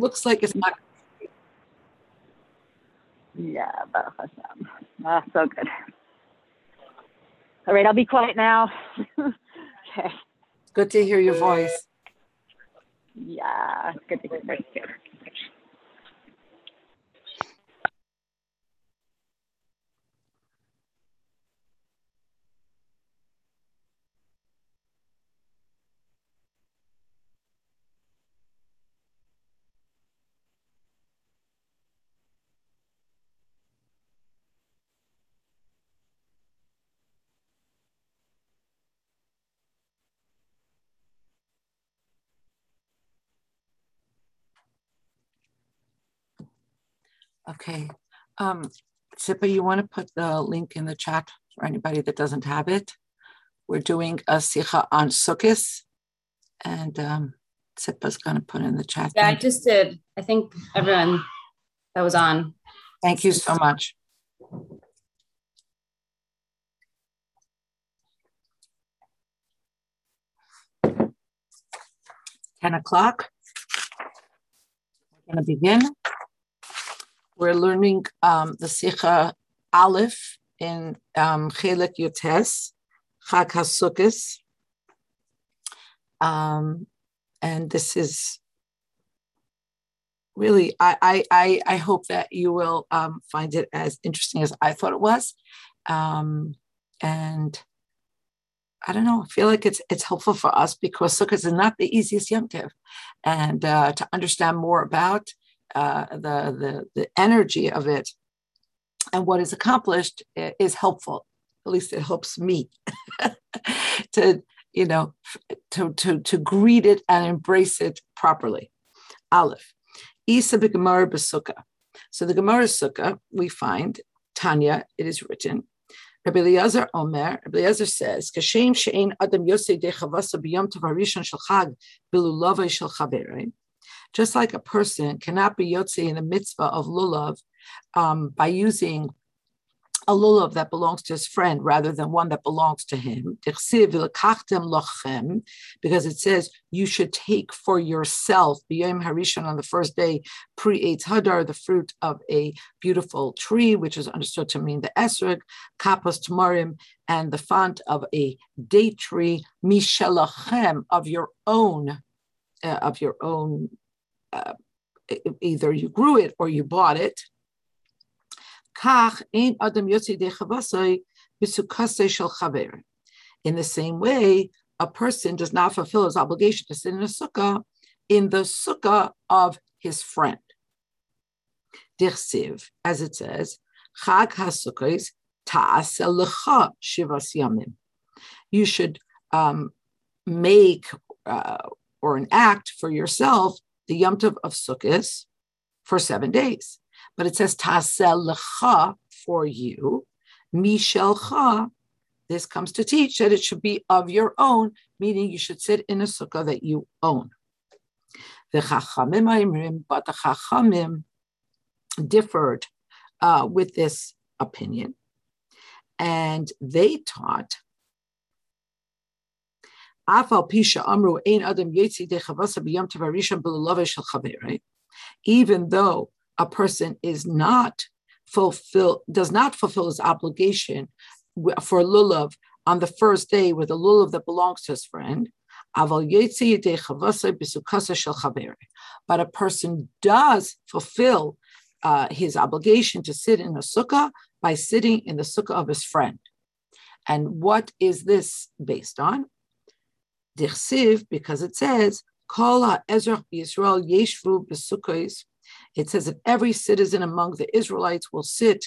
looks like it's not. Yeah, Baruch Hashem. Ah, so good. All right, I'll be quiet now. okay. Good to hear your voice. Yeah, good to hear your voice too. Okay. Um, Sipa, you want to put the link in the chat for anybody that doesn't have it? We're doing a sicha on Sukkot, and um, Sipa's going to put in the chat. Yeah, I just did. I think everyone that was on. Thank you so much. Ten o'clock. We're going to begin. We're learning um, the Sikha Aleph in um, Chelik Yotes, Chag. Um, and this is really, I, I, I hope that you will um, find it as interesting as I thought it was. Um, and I don't know. I feel like it's it's helpful for us because Sukkot is not the easiest yom tiv, and uh, to understand more about uh, the, the the energy of it and what is accomplished is helpful. At least it helps me to you know to to to greet it and embrace it properly. Aleph, Isa b'Gemara b'Sukkah. So the Gemara Sukkah we find Tanya. It is written. Rabbi Eliezer Omer, Rabbi Eliezer says, "Kashem she'ein adam yosei dechavasa b'yom tov harishon shel chag bilulavay shel chaberei." Just like a person cannot be yotze in the mitzvah of lulav um, by using a lulav that belongs to his friend rather than one that belongs to him. Because it says you should take for yourself harishon on the first day pre eitz hadar the fruit of a beautiful tree, which is understood to mean the esrog, kapos tamarim, and the font of a date tree, mishalachem of your own. Uh, of your own uh, either you grew it or you bought it. In the same way, a person does not fulfill his obligation to sit in a sukkah in the sukkah of his friend. As it says. You should um, make uh, or an act for yourself the Yom Tov of Sukkot for seven days. But it says Tasel Lecha for you, Mishelcha. This comes to teach that it should be of your own, meaning you should sit in a sukkah that you own. The Chachamim but the Chachamim differed uh, with this opinion. And they taught even though a person is not fulfill does not fulfill his obligation for lulav on the first day with a lulav that belongs to his friend. But a person does fulfill uh, his obligation to sit in a sukkah by sitting in the sukkah of his friend. And what is this based on? Dirsiv, because it says, Kol Ezra Yisrael Yeshvu Besukos. It says that every citizen among the Israelites will sit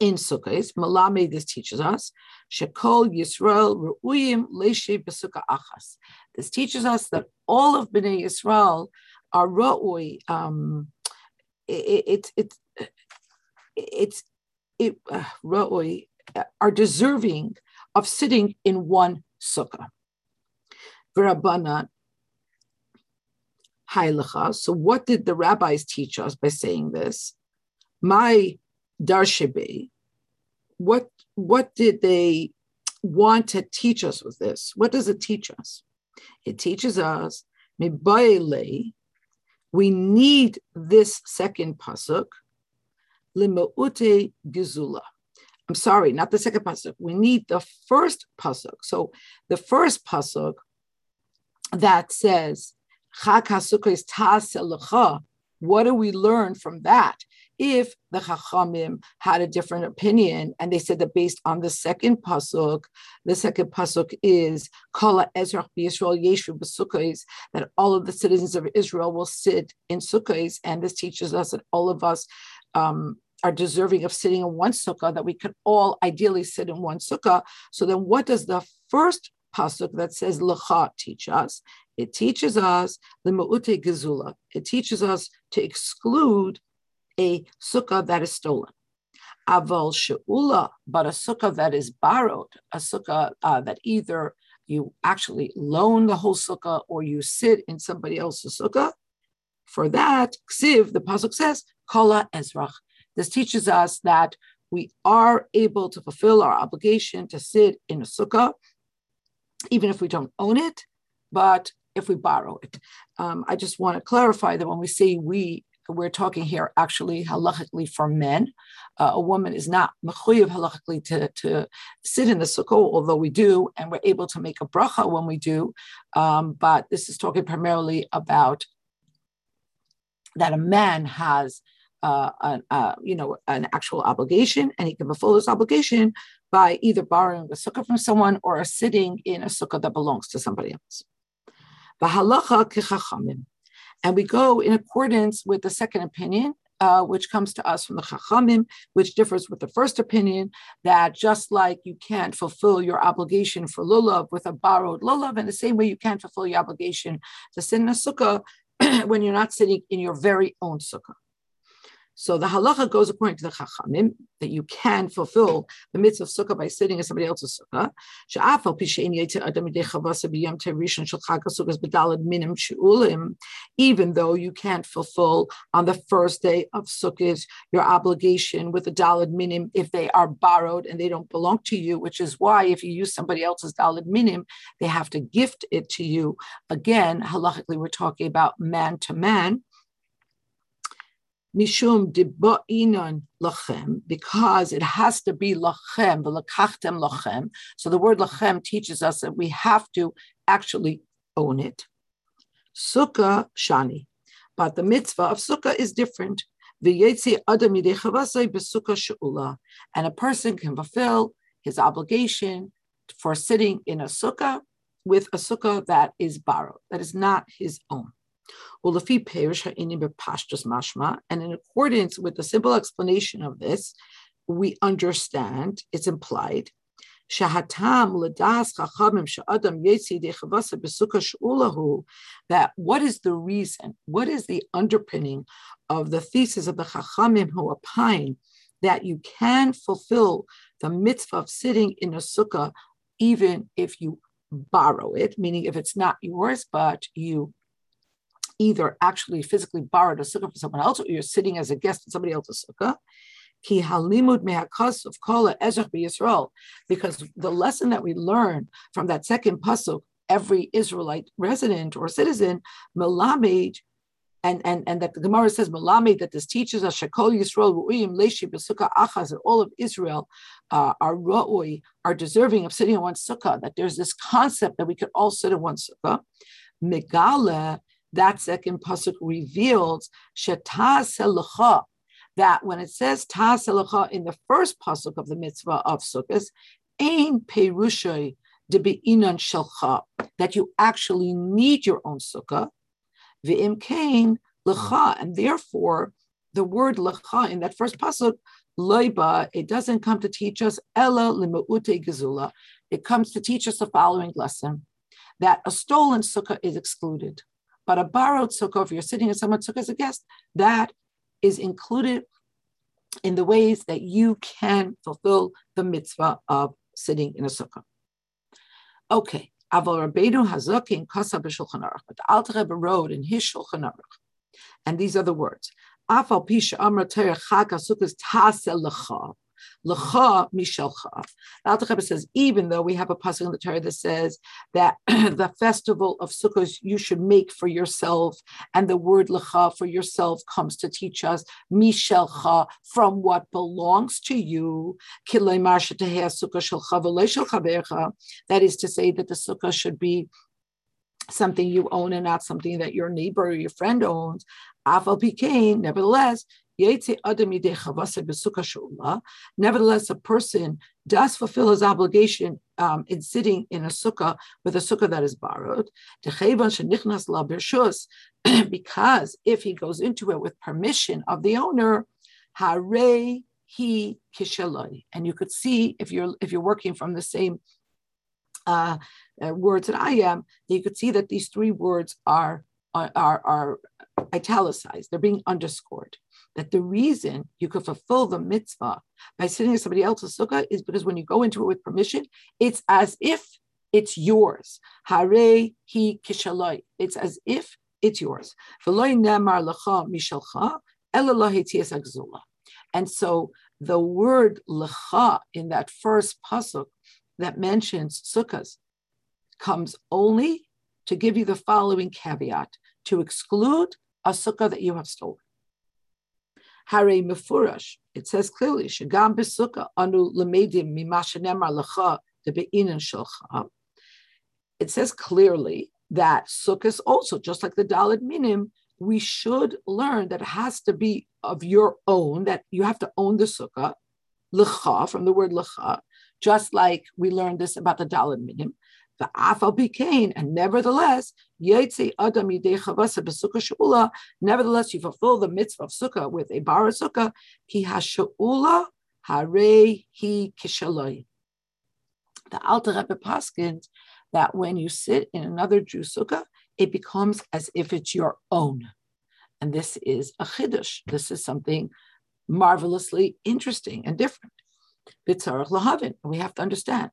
in Sukkot. Malame, this teaches us, Shekol Yisrael Ru'uyim Leshe Besukkah Achas. This teaches us that all of Bnei Yisrael are Ru'uy. Um, it, it, it, it's it, uh, Ru'uy, are deserving of sitting in one sukkah. V'Rabbanan Hailacha. So, what did the rabbis teach us by saying this? My darshebe. What what did they want to teach us with this? What does it teach us? It teaches us mibayle we need this second pasuk, limaute gizula. I'm sorry, not the second pasuk. We need the first pasuk. So the first pasuk that says, what do we learn from that? If the Chachamim had a different opinion, and they said that based on the second pasuk, the second pasuk is Kala Yeshu that all of the citizens of Israel will sit in Sukkos, and this teaches us that all of us um, are deserving of sitting in one sukkah, that we could all ideally sit in one sukkah. So then, what does the first pasuk that says lecha teach us? It teaches us the me'ute gezula. It teaches us to exclude a sukkah that is stolen. Aval she'ula, but a sukkah that is borrowed, a sukkah uh, that either you actually loan the whole sukkah or you sit in somebody else's sukkah. For that, ksiv, the pasuk says, kala ezrach. This teaches us that we are able to fulfill our obligation to sit in a sukkah, even if we don't own it, but if we borrow it. Um, I just want to clarify that when we say we, we're talking here actually halachically for men. Uh, a woman is not mechuyev halachically to, to sit in the sukkah, although we do, and we're able to make a bracha when we do. Um, but this is talking primarily about that a man has uh, an, uh, you know, an actual obligation, and he can fulfill this obligation by either borrowing a sukkah from someone or sitting in a sukkah that belongs to somebody else. And we go in accordance with the second opinion, uh, which comes to us from the Chachamim, which differs with the first opinion, that just like you can't fulfill your obligation for lulav with a borrowed lulav, in the same way you can't fulfill your obligation to sit in a sukkah when you're not sitting in your very own sukkah. So the halacha goes according to the chachamim that you can fulfill the mitzvah of sukkah by sitting in somebody else's sukkah. Even though you can't fulfill on the first day of sukkah your obligation with a dalad minim if they are borrowed and they don't belong to you, which is why if you use somebody else's dalad minim, they have to gift it to you. Again, halachically, we're talking about man to man mishum inon lachem, because it has to be lachem, v'lakachtem lachem. So the word lachem teaches us that we have to actually own it. Sukkah shani, but the mitzvah of sukkah is different. and a person can fulfill his obligation for sitting in a sukkah with a sukkah that is borrowed, that is not his own. And in accordance with the simple explanation of this, we understand, it's implied, that what is the reason, what is the underpinning of the thesis of the Chachamim who opine that you can fulfill the mitzvah of sitting in a sukkah even if you borrow it, meaning if it's not yours, but you either actually physically borrowed a sukkah from someone else or you're sitting as a guest in somebody else's sukkah. Ki halimud of kola because the lesson that we learn from that second pasuk, every Israelite resident or citizen, melamed, and and and that the Gemara says melamed that this teaches us shekol Yisrael ru'im leishi b'sukkah achaz that all of Israel uh, are ra'ui are deserving of sitting in one sukkah. That there's this concept that we could all sit in one sukkah. Megala that second pasuk reveals shetah that when it says ta in the first pasuk of the mitzvah of sukkahs, ain perushay debi'inan shelcha, that you actually need your own sukkah, v'im kain lecha, and therefore the word lecha in that first pasuk, loiba, it doesn't come to teach us ella limu'ute gezula. It comes to teach us the following lesson, that a stolen sukkah is excluded. But a borrowed sukkah, if you're sitting in someone's sukkah as a guest, that is included in the ways that you can fulfill the mitzvah of sitting in a sukkah. Okay. Aval Rabbeinu HaZaken Kasa b'Shulchan Aruch, but the Alter Rebbe wrote in his Shulchan Aruch, and these are the words: Afal Pisha Amra Terech Chag Sukkahs Tasel Lecha. L'cha mishalcha. Alter says, even though we have a pasuk in the Torah that says that the festival of Sukkot you should make for yourself, and the word l'cha for yourself comes to teach us mishalcha from what belongs to you. That is to say that the sukkah should be something you own and not something that your neighbor or your friend owns. Afal Nevertheless, Nevertheless, a person does fulfill his obligation um, in sitting in a sukkah with a sukkah that is borrowed. because if he goes into it with permission of the owner, he kishaloi. And you could see if you're if you're working from the same uh, uh, words that I am, you could see that these three words are, are, are italicized, they're being underscored. That the reason you could fulfill the mitzvah by sitting in somebody else's sukkah is because when you go into it with permission, it's as if it's yours. Hare hi kishaloi. It's as if it's yours. And so the word lecha in that first pasuk that mentions sukkahs comes only to give you the following caveat to exclude a sukkah that you have stolen. Hare mefurash, it says clearly, shagam besukkah anu lemedim mimashanemar lecha debe'inan shalcha. It says clearly that sukkahs also, just like the dalid minim, we should learn that it has to be of your own, that you have to own the sukkah, lecha, from the word lecha, just like we learned this about the dalid minim. The afal became, and nevertheless, adam Nevertheless, you fulfill the mitzvah of sukkah with a bar sukkah. Ki hashaula hare hi kishaloi. The Alter Rebbe paskins that when you sit in another Jew sukkah, it becomes as if it's your own. And this is a chiddush. This is something marvelously interesting and different. We have to understand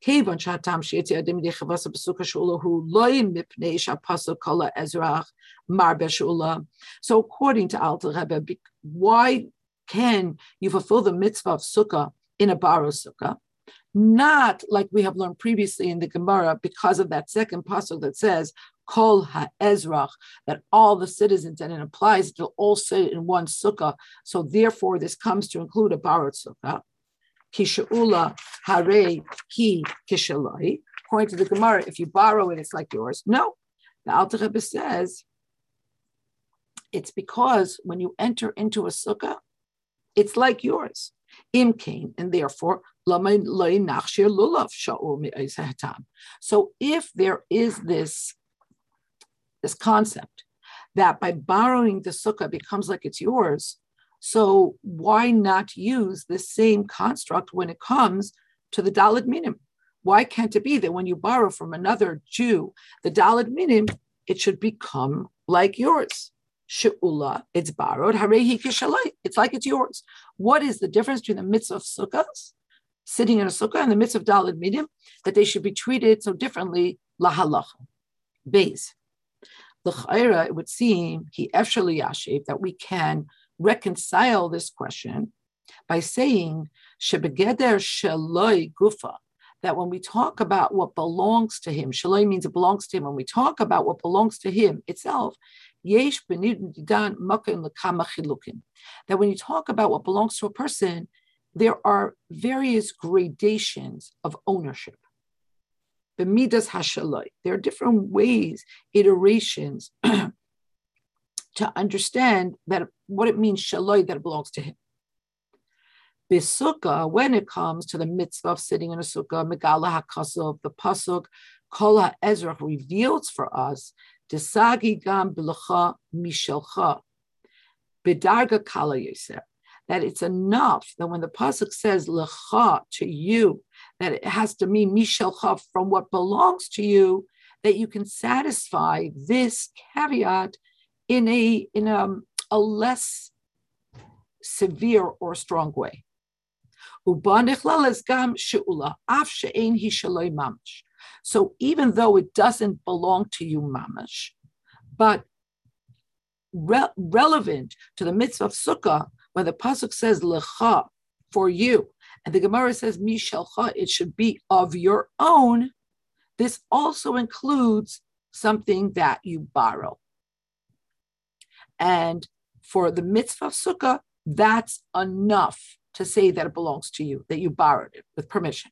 כיוון שהטעם שיצא ידי מדי חבסה בסוכה שאולה הוא לא מפני שהפסוק כל האזרח מר בשאולה. So according to Alter Rebbe, why can you fulfill the mitzvah of sukkah in a baro sukkah? Not like we have learned previously in the Gemara because of that second pasuk that says kol ha'ezrach, that all the citizens, and it applies to all sit in one sukkah. So therefore, this comes to include a barot sukkah kishaula hare ki kishaloi. According to the Gemara, if you borrow it, it's like yours. No, the Alter Rebbe says it's because when you enter into a sukkah, it's like yours. Imkain, and therefore, so if there is this, this concept that by borrowing the sukkah becomes like it's yours, so why not use the same construct when it comes to the Dalad Minim? Why can't it be that when you borrow from another Jew, the Dalad Minim, it should become like yours? She'ula, it's borrowed. Harehi kishalai, it's like it's yours. What is the difference between the mitzvah of sukkahs, sitting in a sukkah, and the mitzvah of Dalad Minim, that they should be treated so differently? Lahalacha. Beis. L'chaira, it would seem, he efshali yashiv, that we can reconcile this question by saying shebegeder shaloi gufa that when we talk about what belongs to him, shaloi means it belongs to him. When we talk about what belongs to him itself, yesh that when you talk about what belongs to a person, there are various gradations of ownership. The midas. There are different ways, iterations to understand that what it means shaloi that it belongs to him. Bisukkah, when it comes to the mitzvah of sitting in a sukkah, megala hakasov, the pasuk, kol Ezra reveals for us, desagi gam bilacha mishelcha, bidarga kala yosef, that it's enough that when the pasuk says lecha to you, that it has to mean mishelcha from what belongs to you, that you can satisfy this caveat in a in a, a less severe or strong way. So even though it doesn't belong to you, mamash, but re- relevant to the mitzvah of sukkah, when the pasuk says lecha, for you. And the Gemara says, Mishalcha, it should be of your own. This also includes something that you borrow. And for the mitzvah of sukkah, that's enough to say that it belongs to you, that you borrowed it with permission.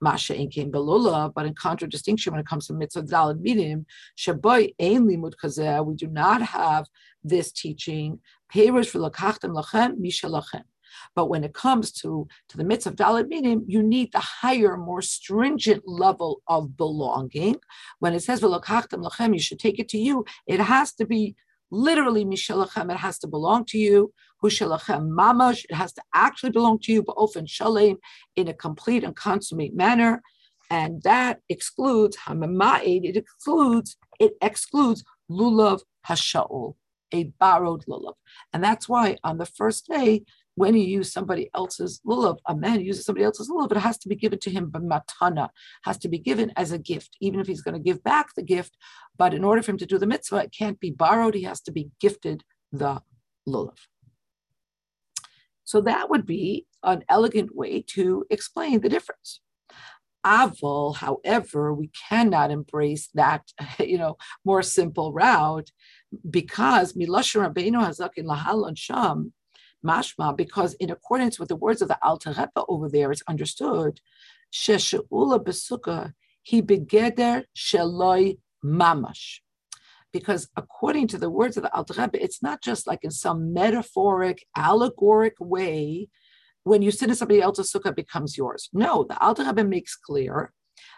Masha in came belula, but in contradistinction when it comes to mitzvah dalad minim, shaboy ein limud kazeh, we do not have this teaching. Perish v'lakachtem lachem mishalachem. But when it comes to, to the mitzvah of Dalit Minim, you need the higher, more stringent level of belonging. When it says, lachem, you should take it to you, it has to be literally mishalachem, it has to belong to you. Hushalachem mamash, it has to actually belong to you, but often shalem in a complete and consummate manner. And that excludes hamama'id, it excludes, it excludes lulav hasha'ul, a borrowed lulav. And that's why on the first day, when you use somebody else's lulav, a man uses somebody else's lulav, it has to be given to him by matana, has to be given as a gift, even if he's going to give back the gift. But in order for him to do the mitzvah, it can't be borrowed. He has to be gifted the lulav. So that would be an elegant way to explain the difference. Aval, however, we cannot embrace that, you know, more simple route because Milashon Rabbeinu HaZaken Lahal Sham, mashma, because in accordance with the words of the Alter Rebbe over there, it's understood, shesheula besukkah, he begeder sheloi mamash. Because according to the words of the Alter Rebbe, it's not just like in some metaphoric, allegoric way, when you sin in somebody else's sukkah, becomes yours. No, the Alter Rebbe makes clear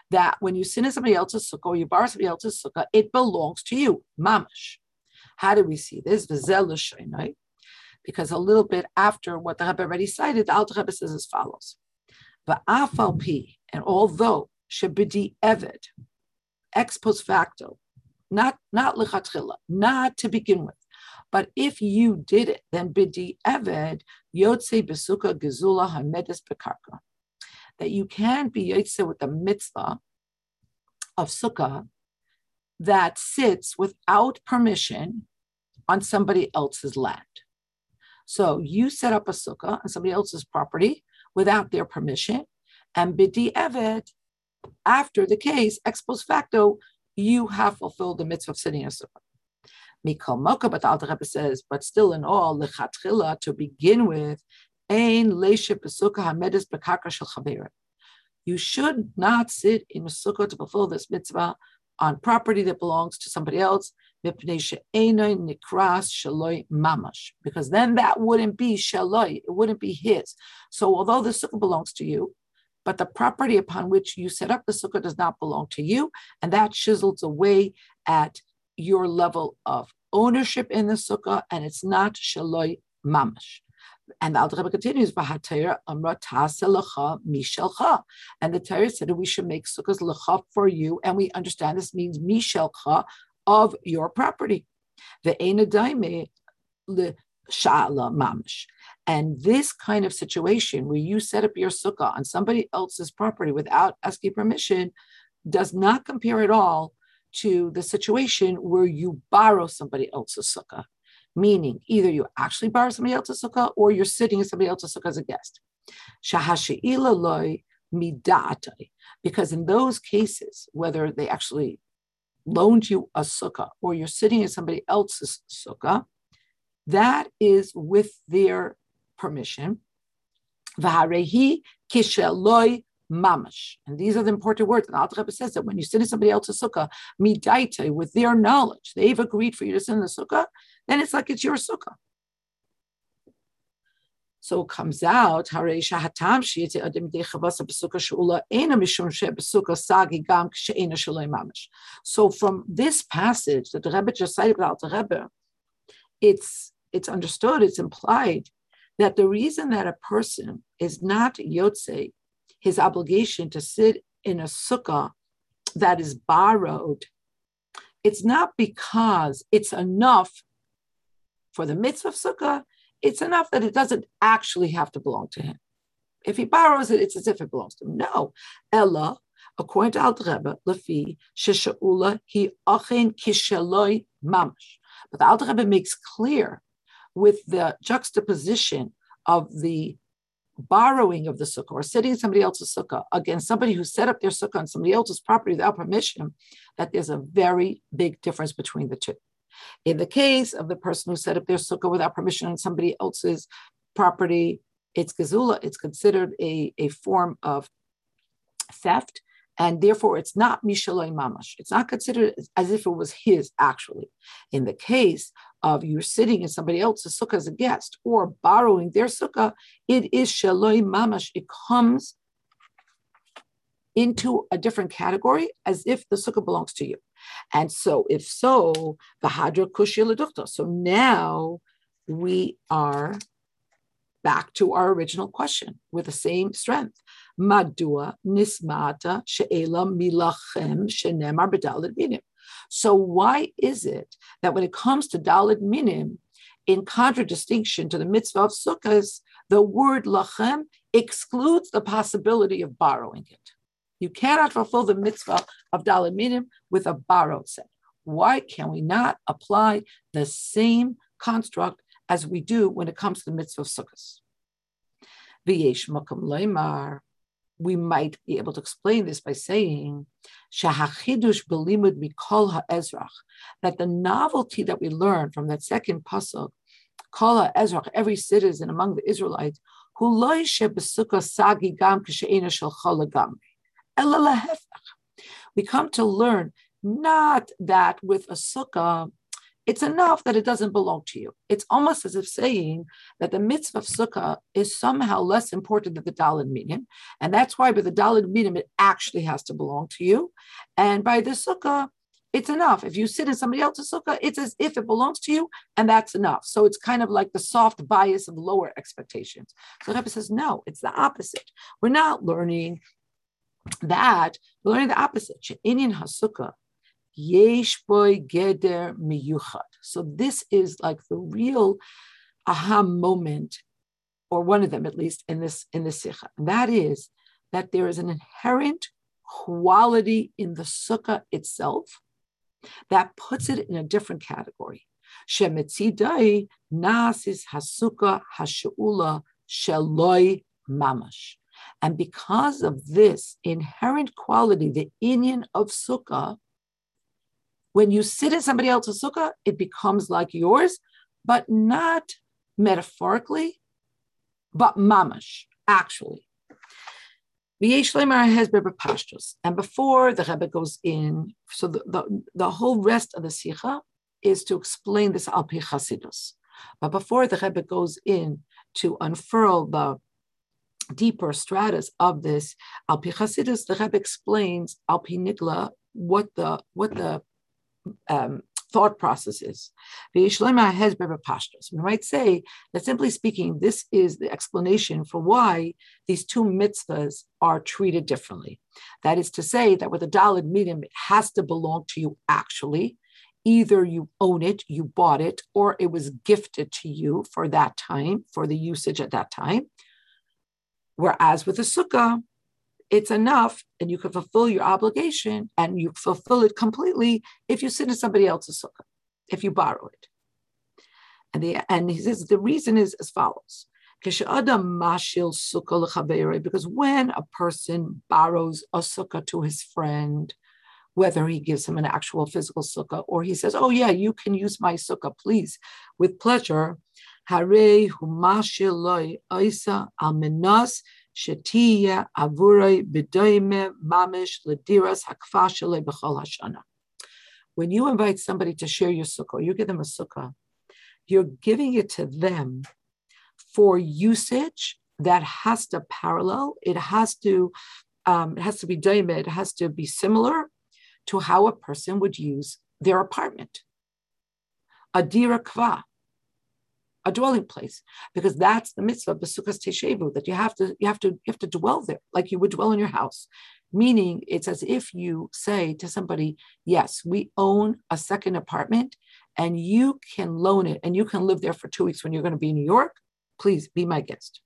that when you sin in somebody else's sukkah or you borrow somebody else's sukkah, it belongs to you, mamash. How do we see this? Because a little bit after what the Rebbe already cited, the Alter Rebbe says as follows: But Va'afal and although shebidi eved, ex post facto, not not lechatchila, not to begin with, but if you did it, then bidi eved yotze besuka gezula hamedes bekarka, that you can be yotze with the mitzvah of sukkah that sits without permission on somebody else's land. So you set up a sukkah on somebody else's property without their permission, and bidi evet, after the case, ex post facto, you have fulfilled the mitzvah of sitting in a sukkah. Mikol Moka, but the Rebbe says, but still in all, lechatchila, to begin with, ein leishe besukkah hamedes bekaka shel You should not sit in a sukkah to fulfill this mitzvah on property that belongs to somebody else, because then that wouldn't be shaloi, it wouldn't be his. So although the sukkah belongs to you, but the property upon which you set up the sukkah does not belong to you, and that chisels away at your level of ownership in the sukkah, and it's not shaloi mamash. And the Alter continues, mishelcha. And the Torah said that we should make sukkahs lecha for you, and we understand this means mishelcha, of your property. And this kind of situation where you set up your sukkah on somebody else's property without asking permission does not compare at all to the situation where you borrow somebody else's sukkah. Meaning, either you actually borrow somebody else's sukkah or you're sitting in somebody else's sukkah as a guest. Because in those cases, whether they actually loaned you a sukkah or you're sitting in somebody else's sukkah, that is with their permission. Kisheloi mamash. And these are the important words. And Alter Rebbe says that when you sit in somebody else's sukkah, midaita, with their knowledge, they've agreed for you to sit in the sukkah, then it's like it's your sukkah. So it comes out, So from this passage that the Rebbe just cited about the Rebbe, it's it's understood, it's implied that the reason that a person is not yotze, his obligation to sit in a sukkah that is borrowed, it's not because it's enough for the mitzvah of sukkah it's enough that it doesn't actually have to belong to him. If he borrows it, it's as if it belongs to him. No. Ella, according to Al Rebbe, Lafi, Shisha'ula, he achin kishaloi mamash. But the Alter Rebbe makes clear with the juxtaposition of the borrowing of the sukkah or sitting in somebody else's sukkah against somebody who set up their sukkah on somebody else's property without permission, that there's a very big difference between the two. In the case of the person who set up their sukkah without permission on somebody else's property, it's gazula, it's considered a, a form of theft, and therefore it's not mishaloi mamash. It's not considered as if it was his actually. In the case of you sitting in somebody else's sukkah as a guest or borrowing their sukkah, it is shaloi mamash. It comes into a different category as if the sukkah belongs to you. And so, if so, the hadra kushia So now we are back to our original question with the same strength. Madua nismata she'ela milachem shenemar b'dalid minim. So why is it that when it comes to dalid minim, in contradistinction to the mitzvah of sukkahs, the word lachem excludes the possibility of borrowing it. You cannot fulfill the mitzvah of dalid minim with a borrowed set. Why can we not apply the same construct as we do when it comes to the mitzvah of sukkahs. V'yesh makom leimar. We might be able to explain this by saying shahachidush belimud mikol ha'ezrach that the novelty that we learn from that second pasuk, kol ha'ezrach, every citizen among the Israelites, who besukah sagi gam k'she'ena shel cholagam, we come to learn not that with a sukkah it's enough that it doesn't belong to you. It's almost as if saying that the mitzvah of sukkah is somehow less important than the dalid minim, and that's why by the dalid minim it actually has to belong to you, and by the sukkah it's enough. If you sit in somebody else's sukkah, it's as if it belongs to you, and that's enough. So it's kind of like the soft bias of lower expectations. So Rebbe says, no, it's the opposite. We're not learning that. We're learning the opposite. She'inyan hasukah Yesh boy geder miyuchad. So this is like the real aha moment, or one of them at least in this in this sikha. That is that there is an inherent quality in the sukkah itself that puts it in a different category. Shemitzidai nasis hasuka hashuula sheloi mamash. And because of this inherent quality, the inyan of sukkah, when you sit in somebody else's sukkah, it becomes like yours, but not metaphorically, but mamash, actually. And before the Rebbe goes in, so the, the, the whole rest of the Sikha is to explain this Alpi Chasidus. But before the Rebbe goes in to unfurl the deeper stratus of this Alpi Chasidus, the Rebbe explains Alpi Nigla what the what the um, thought processes. We might say that simply speaking, this is the explanation for why these two mitzvahs are treated differently. That is to say that with a dalid minim, it has to belong to you actually. Either you own it, you bought it, or it was gifted to you for that time, for the usage at that time. Whereas with a sukkah, it's enough and you can fulfill your obligation and you fulfill it completely if you sit in somebody else's sukkah, if you borrow it. And, the, and he says the reason is as follows. Because when a person borrows a sukkah to his friend, whether he gives him an actual physical sukkah or he says, Oh, yeah, you can use my sukkah, please, with pleasure. Hare humashiloi oisa al Shetiya Avuroi Bidoime Mamish Ladiras Hakfashale Bechol Hashana. When you invite somebody to share your sukkah, you give them a sukkah, you're giving it to them for usage that has to parallel. It has to, um, it has to be daime, it has to be similar to how a person would use their apartment. Adira kva, a dwelling place, because that's the mitzvah sukkah teshevu that you have to you have to you have to dwell there like you would dwell in your house. Meaning, it's as if you say to somebody, "Yes, we own a second apartment, and you can loan it, and you can live there for two weeks when you're going to be in New York. Please be my guest."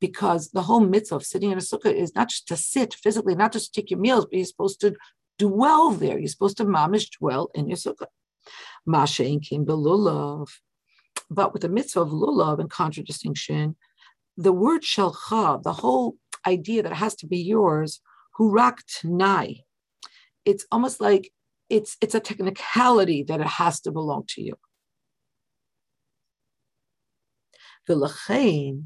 Because the whole mitzvah of sitting in a sukkah is not just to sit physically, not just to take your meals, but you're supposed to dwell there. You're supposed to mamish dwell in your sukkah. Masha came belulav. But with the mitzvah of lulav in contradistinction, the word shelcha, the whole idea that it has to be yours, hurak nai, it's almost like it's it's a technicality that it has to belong to you. V'lachein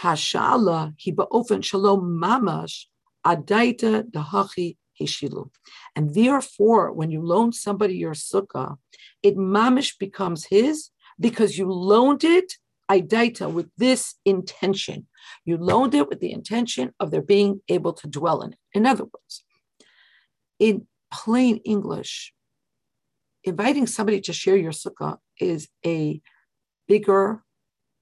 hashala hi ba'ofen shalom mamash adaita dahachi hishilu. And therefore, when you loan somebody your sukkah, it mamish becomes his because you loaned it idaita with this intention. You loaned it with the intention of their being able to dwell in it. In other words, in plain English, inviting somebody to share your sukkah is a bigger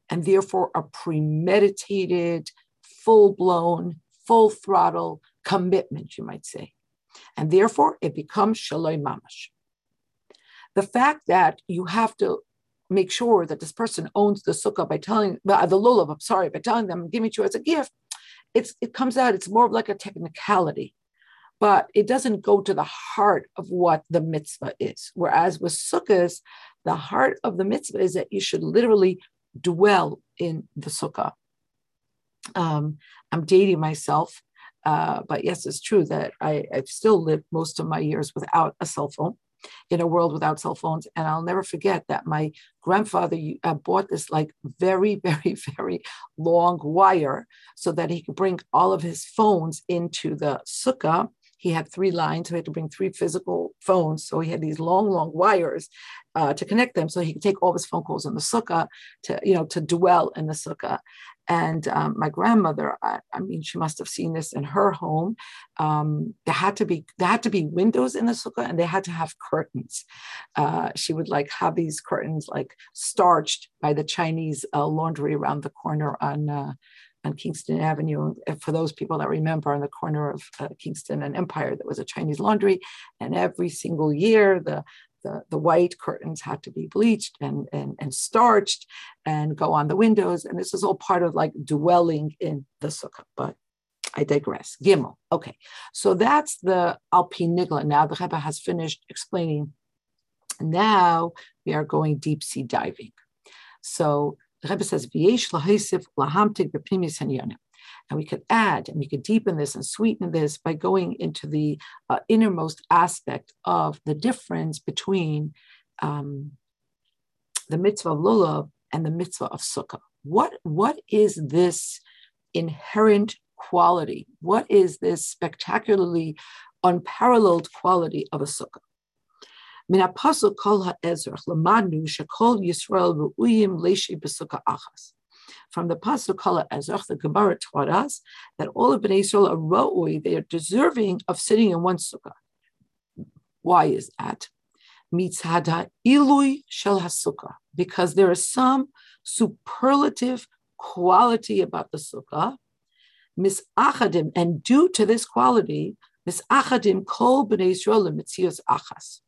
and therefore a premeditated, full blown, full throttle commitment, you might say. And therefore it becomes shaloi mamash. The fact that you have to make sure that this person owns the sukkah by telling uh, the lulav, I'm sorry, by telling them, give me to you as a gift, it's it comes out, it's more of like a technicality but it doesn't go to the heart of what the mitzvah is. Whereas with sukkahs, the heart of the mitzvah is that you should literally dwell in the sukkah. Um, I'm dating myself, uh, but yes, it's true that I, I've still lived most of my years without a cell phone in a world without cell phones. And I'll never forget that my grandfather uh, bought this like very, very, very long wire so that he could bring all of his phones into the sukkah he had three lines, so he had to bring three physical phones. So he had these long, long wires uh, to connect them, so he could take all his phone calls in the sukkah to, you know, to dwell in the sukkah. And um, my grandmother, I, I, mean, she must have seen this in her home. Um, there had to be there had to be windows in the sukkah, and they had to have curtains. Uh, she would like have these curtains like starched by the Chinese uh, laundry around the corner on uh, on Kingston Avenue. For those people that remember, on the corner of uh, Kingston and Empire, that was a Chinese laundry, and every single year the the, the white curtains had to be bleached and, and, and starched and go on the windows. And this is all part of like dwelling in the sukkah. But I digress. Gimel. Okay. So that's the Alpi Nigla. Now the Rebbe has finished explaining. Now we are going deep sea diving. So the Rebbe says, V'yesh b'pnimis hanyanim. And we could add and we could deepen this and sweeten this by going into the uh, innermost aspect of the difference between um, the mitzvah of lulav and the mitzvah of sukkah. What, what is this inherent quality? What is this spectacularly unparalleled quality of a sukkah? Min hapasuk kol ha'ezrach lamanu shekol Yisrael ru'uyim leshi b'sukkah achas. From the pasuk kol ha'ezrach, the Gemara taught us that all of Bnei Israel are ro'ui, they are deserving of sitting in one sukkah. Why is that? Mitzada ilui shel hasukkah, because there is some superlative quality about the sukkah, misachadim, and due to this quality, misachadim kol b'nei Israel mitzias achas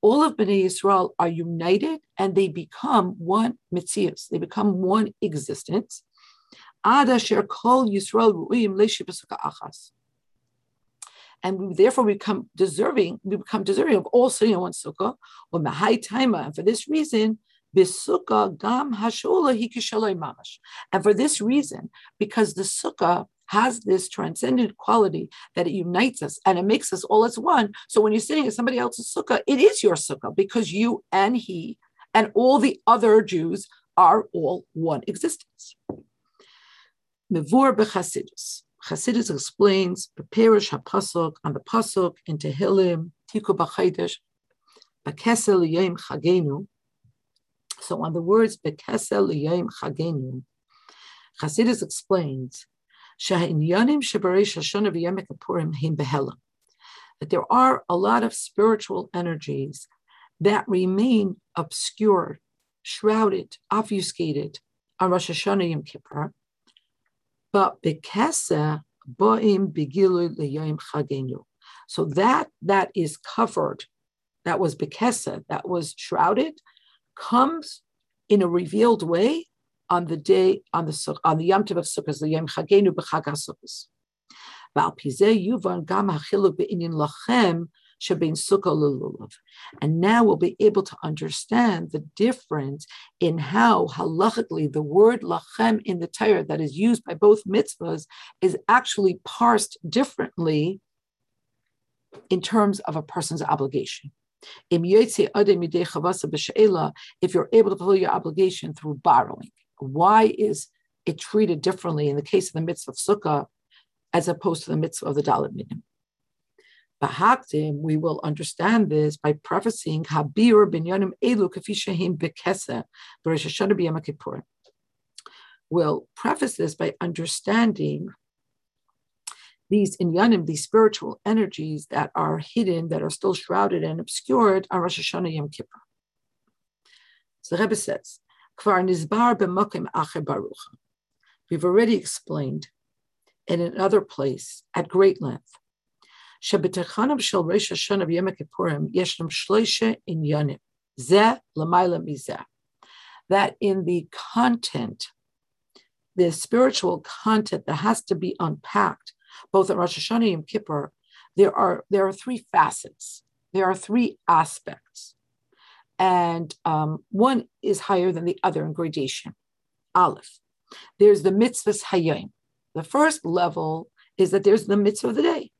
all of Bnei Israel are united and they become one mitzias. They become one existence. Ad asher kol Yisrael ru'im achas. And we therefore become deserving, we become deserving of all sitting in one sukkah, or mahai taima. And for this reason, bisukkah gam hashola hikishaloi mamash. And for this reason, because the sukkah has this transcendent quality that it unites us and it makes us all as one. So when you're sitting in somebody else's sukkah, it is your sukkah because you and he and all the other Jews are all one existence. Mevur b'chasidus. Chasidus explains Beperish HaPasuk on the Pasuk in Tehillim, Tiku B'chaydesh, Bekesel Yom Chagenu. So on the words Bekesel Yom Chagenu, Chasidus explains that there are a lot of spiritual energies that remain obscured, shrouded, obfuscated on Rosh Hashanah Yom Kippur, but bekesa bo'im begilu chagenu. So that that is covered, that was bekesa, that was shrouded, comes in a revealed way on the day on the on the Yom Tov of Sukkot, the Yom Chagenu b'Chag HaSukkot. V'al pizeh yuvan gam lachem. And now we'll be able to understand the difference in how halachically the word lachem in the Torah that is used by both mitzvahs is actually parsed differently in terms of a person's obligation. If you're able to fulfill your obligation through borrowing, why is it treated differently in the case of the mitzvah of sukkah as opposed to the mitzvah of the dalid minim? Bahaktim, we will understand this by prefacing Habir binyanim elu kafishahim bekesa b'Rosh Kippur. We'll preface this by understanding these inyanim, these spiritual energies that are hidden, that are still shrouded and obscured on Rosh Hashanah Yom Kippur. So the Rebbe says, Kvar nizbar b'mokim acher baruch. We've already explained in another place at great length. שבתחנם של ראש השנה ויום הכיפורים ישנם שלושה עניינים. זה למעלה מזה. That in the content, the spiritual content that has to be unpacked both at Rosh Hashanah and Yom Kippur, there are there are three facets. There are three aspects, and um, one is higher than the other in gradation. Aleph. There's the mitzvahs hayim. The first level is that there's the mitzvah of the day.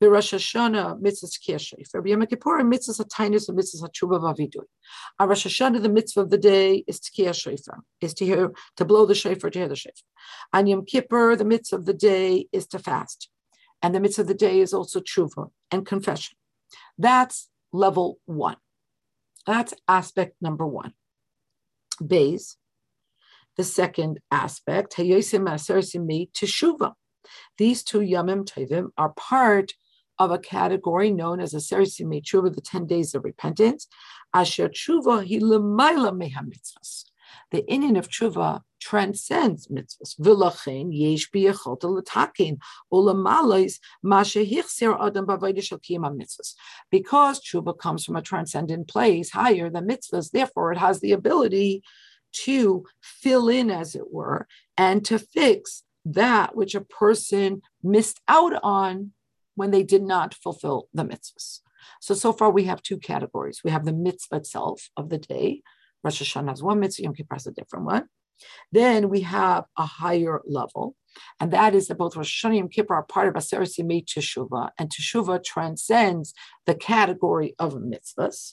The Rosh Hashanah mitzvah kiyashif. For Yom Kippur, mitzvah tainus and mitzvah tshuva vavidui. On Rosh Hashanah, the mitzvah of the day is tkiyah is to hear to blow the shofar, to hear the shofar. On Yom Kippur, the mitzvah of the day is to fast, and the mitzvah of the day is also tshuva and confession. That's level one. That's aspect number one. Bays. The second aspect, Hayosim Aserisim Teshuva. These two Yamim Tovim are part of a category known as a Serisim Tshuva, the 10 days of repentance. Asher Tshuva hi lemaila meha mitzvahs. The inyan of Tshuva transcends mitzvahs. Yesh adam mitzvahs. Because Tshuva comes from a transcendent place higher than mitzvahs, therefore it has the ability to fill in, as it were, and to fix that which a person missed out on when they did not fulfill the mitzvahs. So, so far we have two categories. We have the mitzvah itself of the day. Rosh Hashanah has one mitzvah, Yom Kippur has a different one. Then we have a higher level, and that is that both Rosh Hashanah and Yom Kippur are part of Aseret Yemei Teshuvah, and Teshuvah transcends the category of mitzvahs.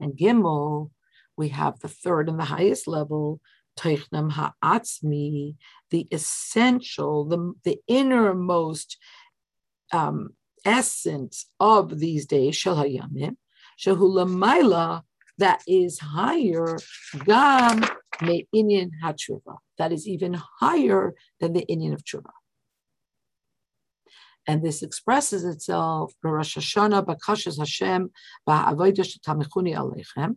And Gimel, we have the third and the highest level, Teichnam Ha'atzmi, the essential, the, the innermost um, essence of these days, Shel Hayamim, Shehu Lamaila, that is higher, Gam Me Inyan HaTshuva, that is even higher than the Inyan of Tshuva. And this expresses itself, Rosh Hashanah, Hashem, Shetamichuni Aleichem,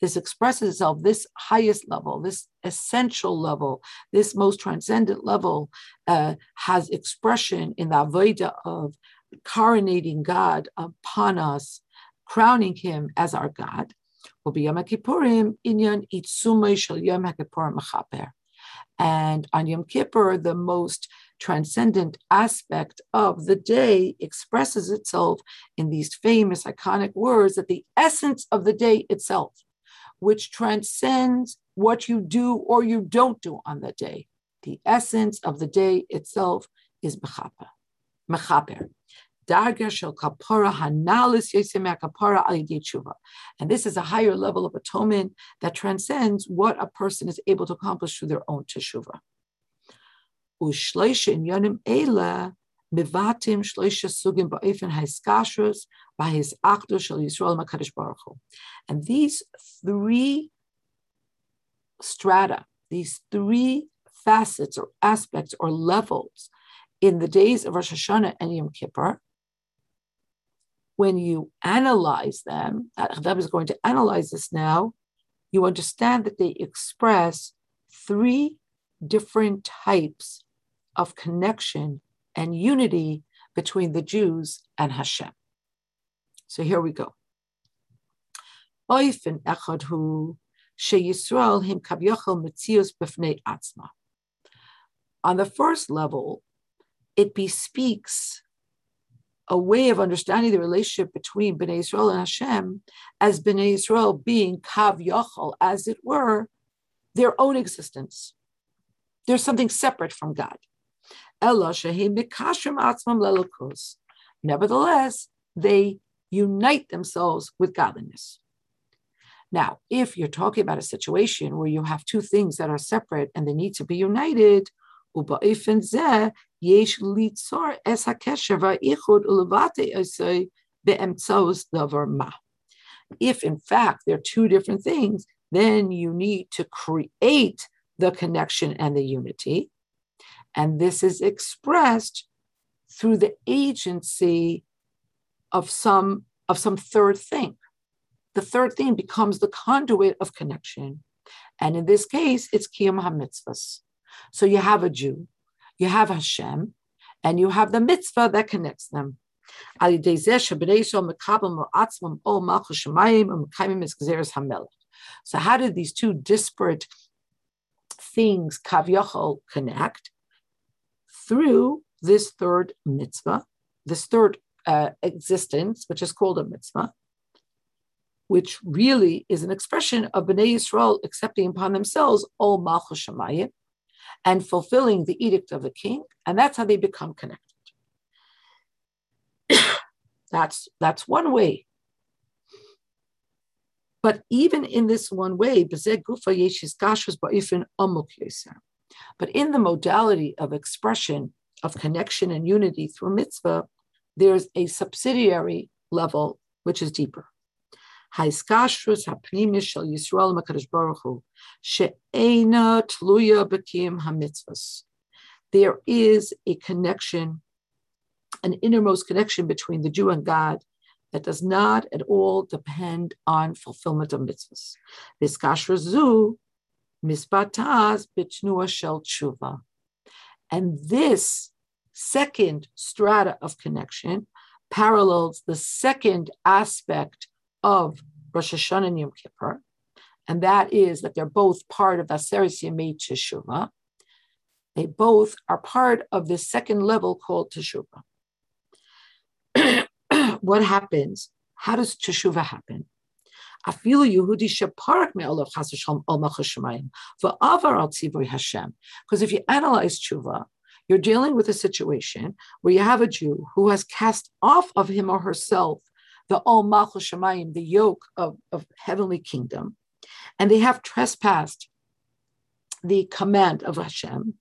this expresses itself, this highest level, this essential level, this most transcendent level uh, has expression in the Avodah of coronating God upon us, crowning him as our God. And on Yom Kippur, the most transcendent aspect of the day expresses itself in these famous iconic words that the essence of the day itself, which transcends what you do or you don't do on that day, the essence of the day itself is mechaper. mechaper. And this is a higher level of atonement that transcends what a person is able to accomplish through their own teshuva. And these three strata, these three facets or aspects or levels in the days of Rosh Hashanah and Yom Kippur when you analyze them, Chadav is going to analyze this now, you understand that they express three different types of connection and unity between the Jews and Hashem. So here we go. On the first level, it bespeaks a way of understanding the relationship between Bnei Israel and Hashem as Bnei Israel being kav yachal, as it were, their own existence. There's something separate from God. Nevertheless, they unite themselves with godliness. Now, if you're talking about a situation where you have two things that are separate and they need to be united, יש ליצור את הקשר והאיחוד ולבטא עושה באמצעות דבר מה. If in fact they're two different things, then you need to create the connection and the unity. And this is expressed through the agency of some, of some third thing. The third thing becomes the conduit of connection. And in this case, it's Kiyam HaMitzvahs. So you have a Jew you have Hashem, and you have the mitzvah that connects them. So, how did these two disparate things, kavyachol, connect? Through this third mitzvah, this third uh, existence, which is called a mitzvah, which really is an expression of Bnei Yisrael accepting upon themselves ol malchus shemayim, and fulfilling the edict of the king, and that's how they become connected. that's that's one way. But even in this one way, but in the modality of expression of connection and unity through mitzvah, there's a subsidiary level which is deeper. There is a connection, an innermost connection between the Jew and God that does not at all depend on fulfillment of mitzvahs. Hiskashrus zu misbataz b'tnua shel tshuva. And this second strata of connection parallels the second aspect of Rosh Hashanah and Yom Kippur, and that is that they're both part of Aseres Yemei Teshuvah. They both are part of the second level called Teshuvah. what happens? How does Teshuvah happen? Afilu Yehudi sheparak me'olav chas v'shalom ol v'avar al tzivui Hashem. Because if you analyze Teshuvah, you're dealing with a situation where you have a Jew who has cast off of him or herself the Ol Malchus Shemayim, the yoke of, of heavenly kingdom, and they have trespassed the command of Hashem.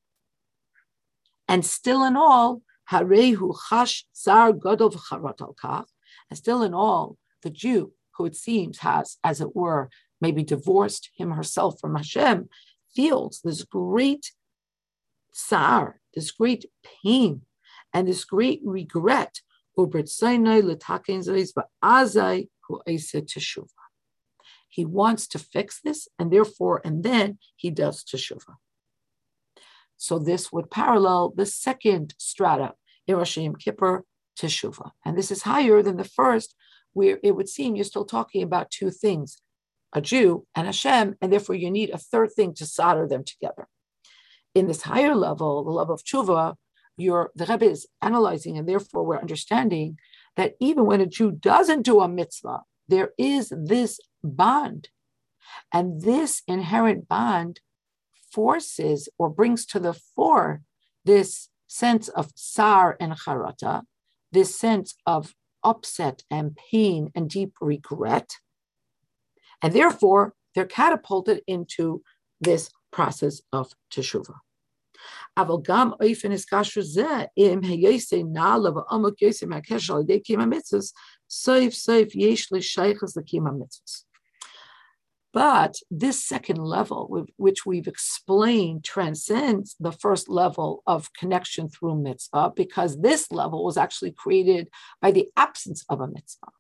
And still in all, Harehu Chash Zar Godov Charot al and still in all, the Jew, who it seems has, as it were, maybe divorced him herself from Hashem, feels this great tsar, this great pain, and this great regret he wants to fix this, and therefore, and then he does teshuvah. So this would parallel the second strata, Rosh Kippur, teshuvah. And this is higher than the first, where it would seem you're still talking about two things, a Jew and Hashem, and therefore you need a third thing to solder them together. In this higher level, the level of tshuva, your the Rebbe is analyzing, and therefore we're understanding that even when a Jew doesn't do a mitzvah, there is this bond. And this inherent bond forces or brings to the fore this sense of tsar and charata, this sense of upset and pain and deep regret. And therefore, they're catapulted into this process of teshuvah. אבל גם אופן הסקשו זה, אם היוסי נעלה ועמוק יוסי מהקשר על ידי קיום המצווה, סוף סוף יש לי שייכס לקיום המצווה. But this second level, which we've explained, transcends the first level of connection through mitzvah, because this level was actually created by the absence of a mitzvah.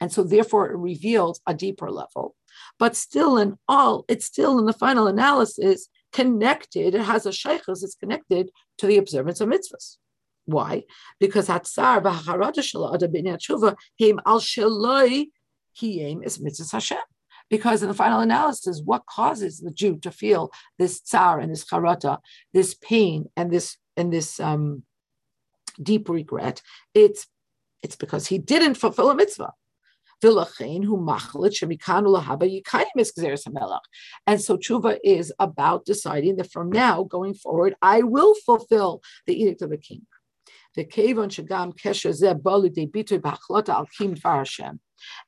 And so, therefore, it reveals a deeper level. But still, in all, it's still in the final analysis, connected, it has a shaykhus, it's connected to the observance of mitzvahs. Why? Because Hatzar tshuva him al sheloi kiyem is mitzvah Hashem. Because in the final analysis, what causes the Jew to feel this tsar and this charata, this pain and this and this um, deep regret, it's it's because he didn't fulfill a mitzvah. And so tshuva is about deciding that from now going forward, I will fulfill the edict of the king.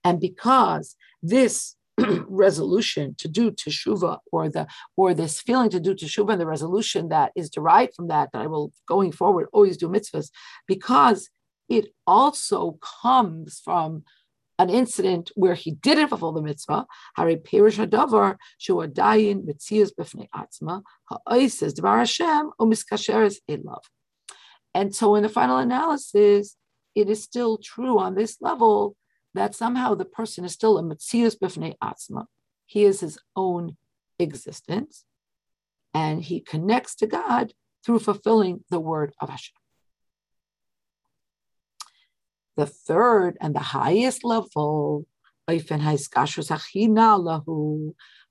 And because this resolution to do teshuva or the or this feeling to do teshuva and the resolution that is derived from that that I will going forward always do mitzvahs because it also comes from an incident where he didn't fulfill the mitzvah. Hari perish hadavar shuadayin mitzias b'fnei atzma ha'oises dvar Hashem umiskasheres elav. And so, in the final analysis, it is still true on this level that somehow the person is still a Metzius Bifnei Atzma. He is his own existence, and he connects to God through fulfilling the word of Hashem. The third and the highest level, the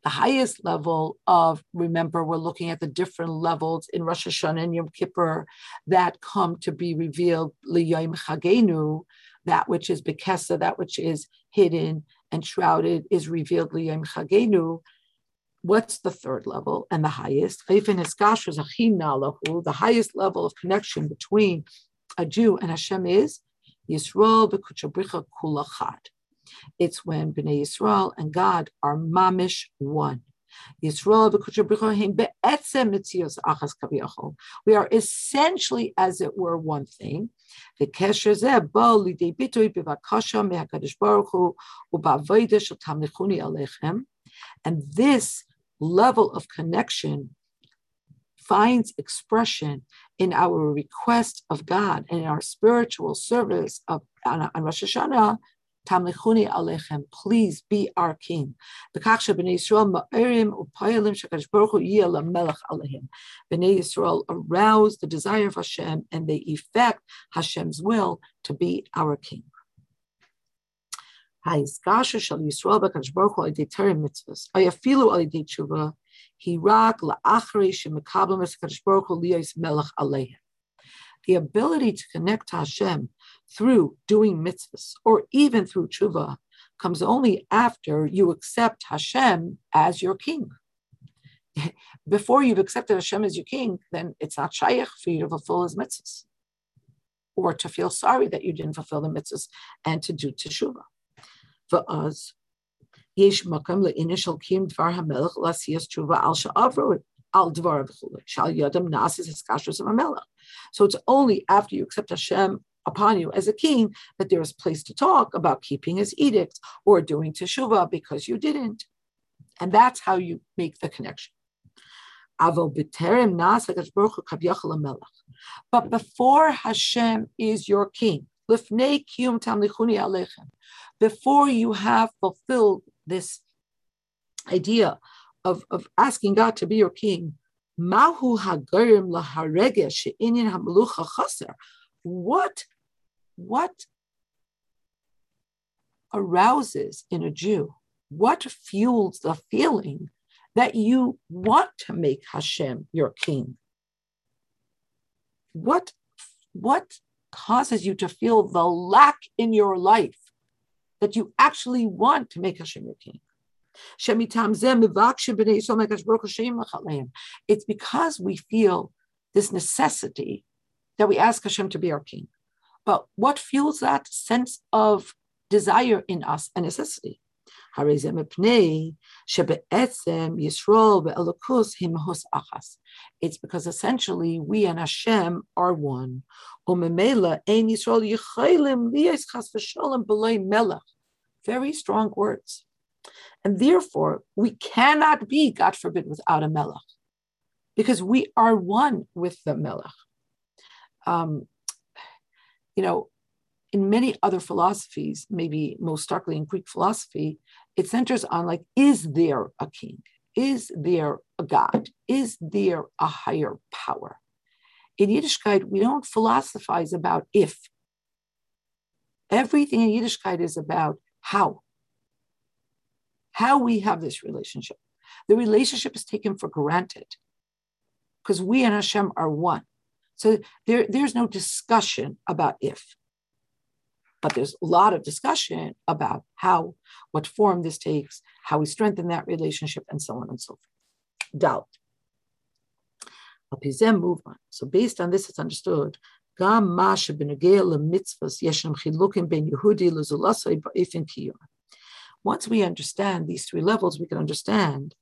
highest level of, remember, we're looking at the different levels in Rosh Hashanah and Yom Kippur that come to be revealed, that which is Bekesa, that which is hidden and shrouded, is revealed. What's the third level and the highest? The highest level of connection between a Jew and Hashem is Yisrael B'Kuchabricha Kulachad. It's when Bnei Yisrael and God are mamish one. We are essentially, as it were, one thing. And this level of connection finds expression in our request of God and in our spiritual service of on, on Rosh Hashanah Tamlichuni alechem, please be our king. B'kach b'nei Yisrael ma'erim u'payalim shekadosh baruch hu yiyah melech alehim. B'nei Yisrael arouse the desire of Hashem and they effect Hashem's will to be our king. Ha'izgasha shal Yisrael b'kadosh baruch hu terim mitzvahs. Ayafilu alidei tshuva. Hirak. The ability to connect to Hashem through doing mitzvahs or even through tshuva comes only after you accept Hashem as your king. Before you've accepted Hashem as your king, then it's not shaykh for you to fulfill his mitzvahs or to feel sorry that you didn't fulfill the mitzvahs and to do teshuva. For us, יש מקום לעניין קיום דבר המלך לעשיית תשובה על שעברו al dvar shal yadam nasis hiskashus of So it's only after you accept Hashem upon you as a king that there is a place to talk about keeping his edicts or doing teshuvah because you didn't. And that's how you make the connection. But before Hashem is your king, before you have fulfilled this idea of, of asking God to be your king, Mahu laharege she'inyan hamelucha chaser. What, what arouses in a Jew? What fuels the feeling that you want to make Hashem your king? What, what causes you to feel the lack in your life that you actually want to make Hashem your king? It's because we feel this necessity that we ask Hashem to be our king. But what fuels that sense of desire in us and necessity? It's because essentially we and Hashem are one. Very strong words. And therefore, we cannot be, God forbid, without a melech, because we are one with the melech. Um, you know, in many other philosophies, maybe most starkly in Greek philosophy, it centers on like, is there a king? Is there a God? Is there a higher power? In Yiddishkeit, we don't philosophize about if. Everything in Yiddishkeit is about how how we have this relationship. The relationship is taken for granted because we and Hashem are one. So there, there's no discussion about if, but there's a lot of discussion about how, what form this takes, how we strengthen that relationship, and so on and so forth. Doubt. a move on. So based on this, it's understood. Once we understand these three levels, we can understand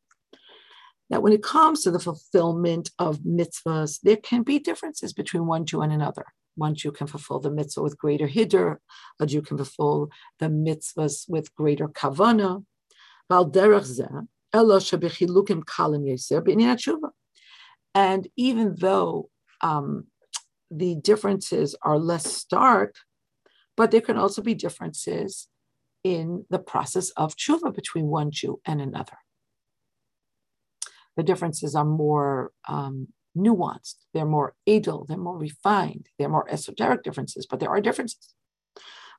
that when it comes to the fulfillment of mitzvahs, there can be differences between one Jew and another. One Jew can fulfill the mitzvah with greater hiddur, a Jew can fulfill the mitzvahs with greater kavana. And even though um, the differences are less stark, but there can also be differences in the process of tshuva between one Jew and another the differences are more um, nuanced, they're more edel, they're more refined, they're more esoteric differences, but there are differences.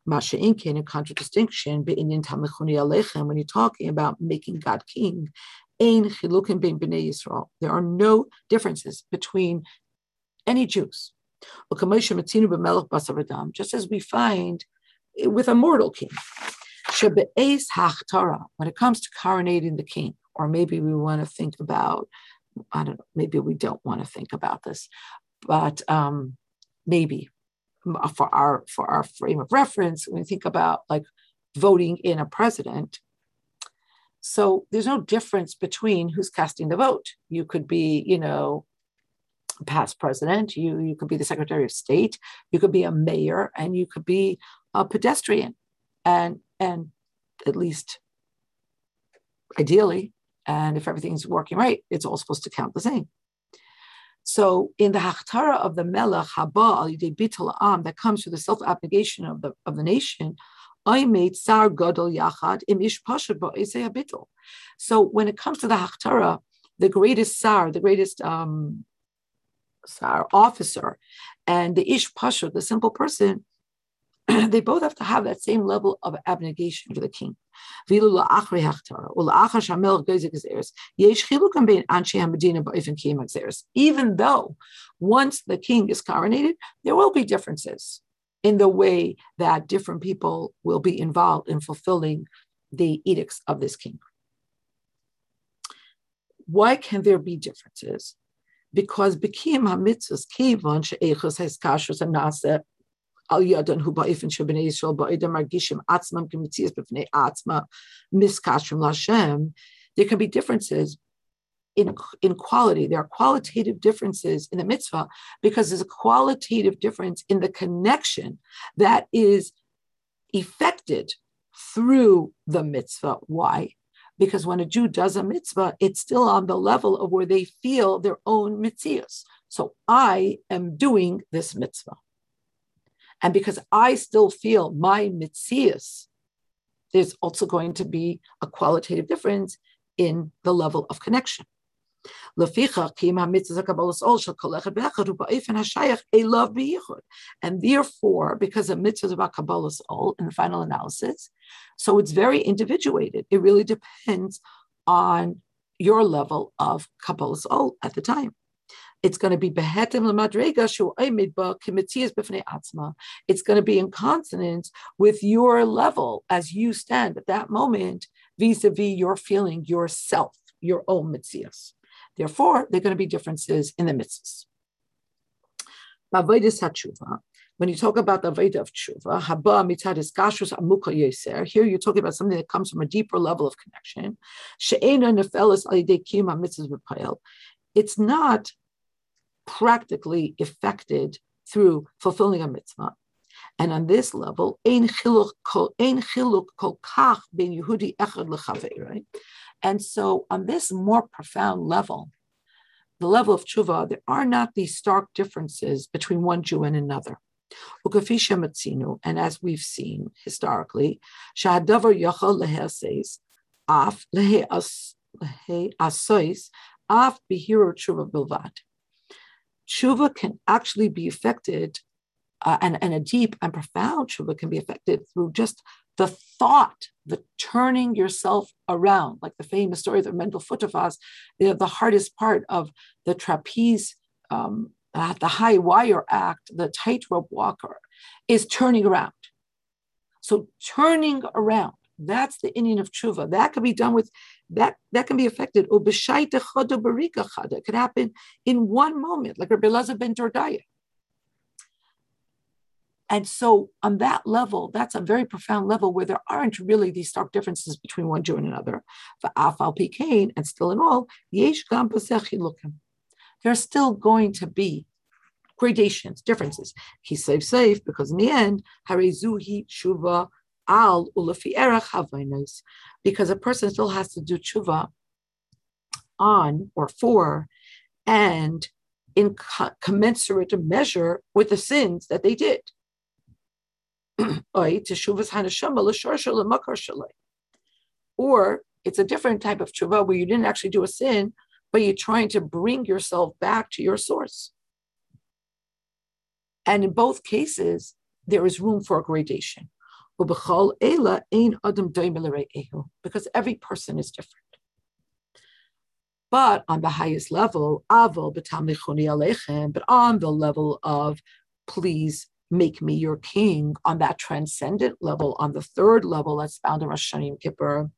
Masha Inkin, a contradistinction when you're talking about making God king, there are no differences between any Jews. Just as we find with a mortal king. When it comes to coronating the king, or maybe we want to think about i don't know maybe we don't want to think about this but um, maybe for our for our frame of reference when we think about like voting in a president so there's no difference between who's casting the vote you could be you know past president you you could be the secretary of state you could be a mayor and you could be a pedestrian and and at least ideally and if everything's working right, it's all supposed to count the same. So in the Hachtara of the Melech Haba al Bitul Am that comes through the self-abnegation of the of the nation, I made Sar Gadol Yachad im Ish Bitul. So when it comes to the Hachtara, the greatest Sar, the greatest um, Sar officer, and the Ish Pasha, the simple person, they both have to have that same level of abnegation for the king. Even though once the king is coronated, there will be differences in the way that different people will be involved in fulfilling the edicts of this king. Why can there be differences? Because Bikim HaMitzvahs Kivon She'echos Kashrus Anasa al yadan hu ba'ifin shebnei Yisrael ba'idam margishim atzmam kemitzias b'fnei atzma miskashrim lashem. There can be differences in, in quality. There are qualitative differences in the mitzvah because there's a qualitative difference in the connection that is effected through the mitzvah. Why? Because when a Jew does a mitzvah, it's still on the level of where they feel their own mitzvahs. So I am doing this mitzvah. And because I still feel my mitzias, there's also going to be a qualitative difference in the level of connection. And therefore, because a mitzvah is about Kabbalas ol in the final analysis, so it's very individuated. It really depends on your level of Kabbalas ol at the time it's going to be lemadrega atzma. It's going to be in consonance with your level as you stand at that moment vis-a-vis your feeling yourself, your own mitzias. Therefore, there are going to be differences in the mitzvahs. When you talk about the Veda of Tshuva, Haba mitadis kashrus amuka yeser, here you're talking about something that comes from a deeper level of connection. She'ena nefeles alidei kima mitzvahs It's not practically effected through fulfilling a mitzvah. And on this level, ein chiluk kol kach ben Yehudi echad right? And so on this more profound level, the level of tshuva, there are not these stark differences between one Jew and another. And as we've seen historically, shahadavar yachal leheses af Lehi As lehe asois af behiro tshuva bilvad tshuva can actually be affected, uh, and, and a deep and profound tshuva can be affected through just the thought, the turning yourself around, like the famous story of Mendel Futerfas, you know, the hardest part of the trapeze um, uh, the high wire act, the tightrope walker, is turning around. So turning around, that's the inyan of tshuva. That can be done with that. That can be affected. It could happen in one moment, like Rabbi Elazar ben Dordaya. And so, on that level, that's a very profound level where there aren't really these stark differences between one Jew and another. And still in all, there's still going to be gradations, differences. He safe, safe, because in the end, harizuhi tshuva al ulafi erach because a person still has to do tshuva on or for and in co- commensurate measure with the sins that they did. or it's a different type of tshuva where you didn't actually do a sin, but you're trying to bring yourself back to your source. And in both cases, there is room for gradation. Because every person is different. But on the highest level, but on the level of please make me your king, on that transcendent level, on the third level that's found in Rosh Hashanah Kippur,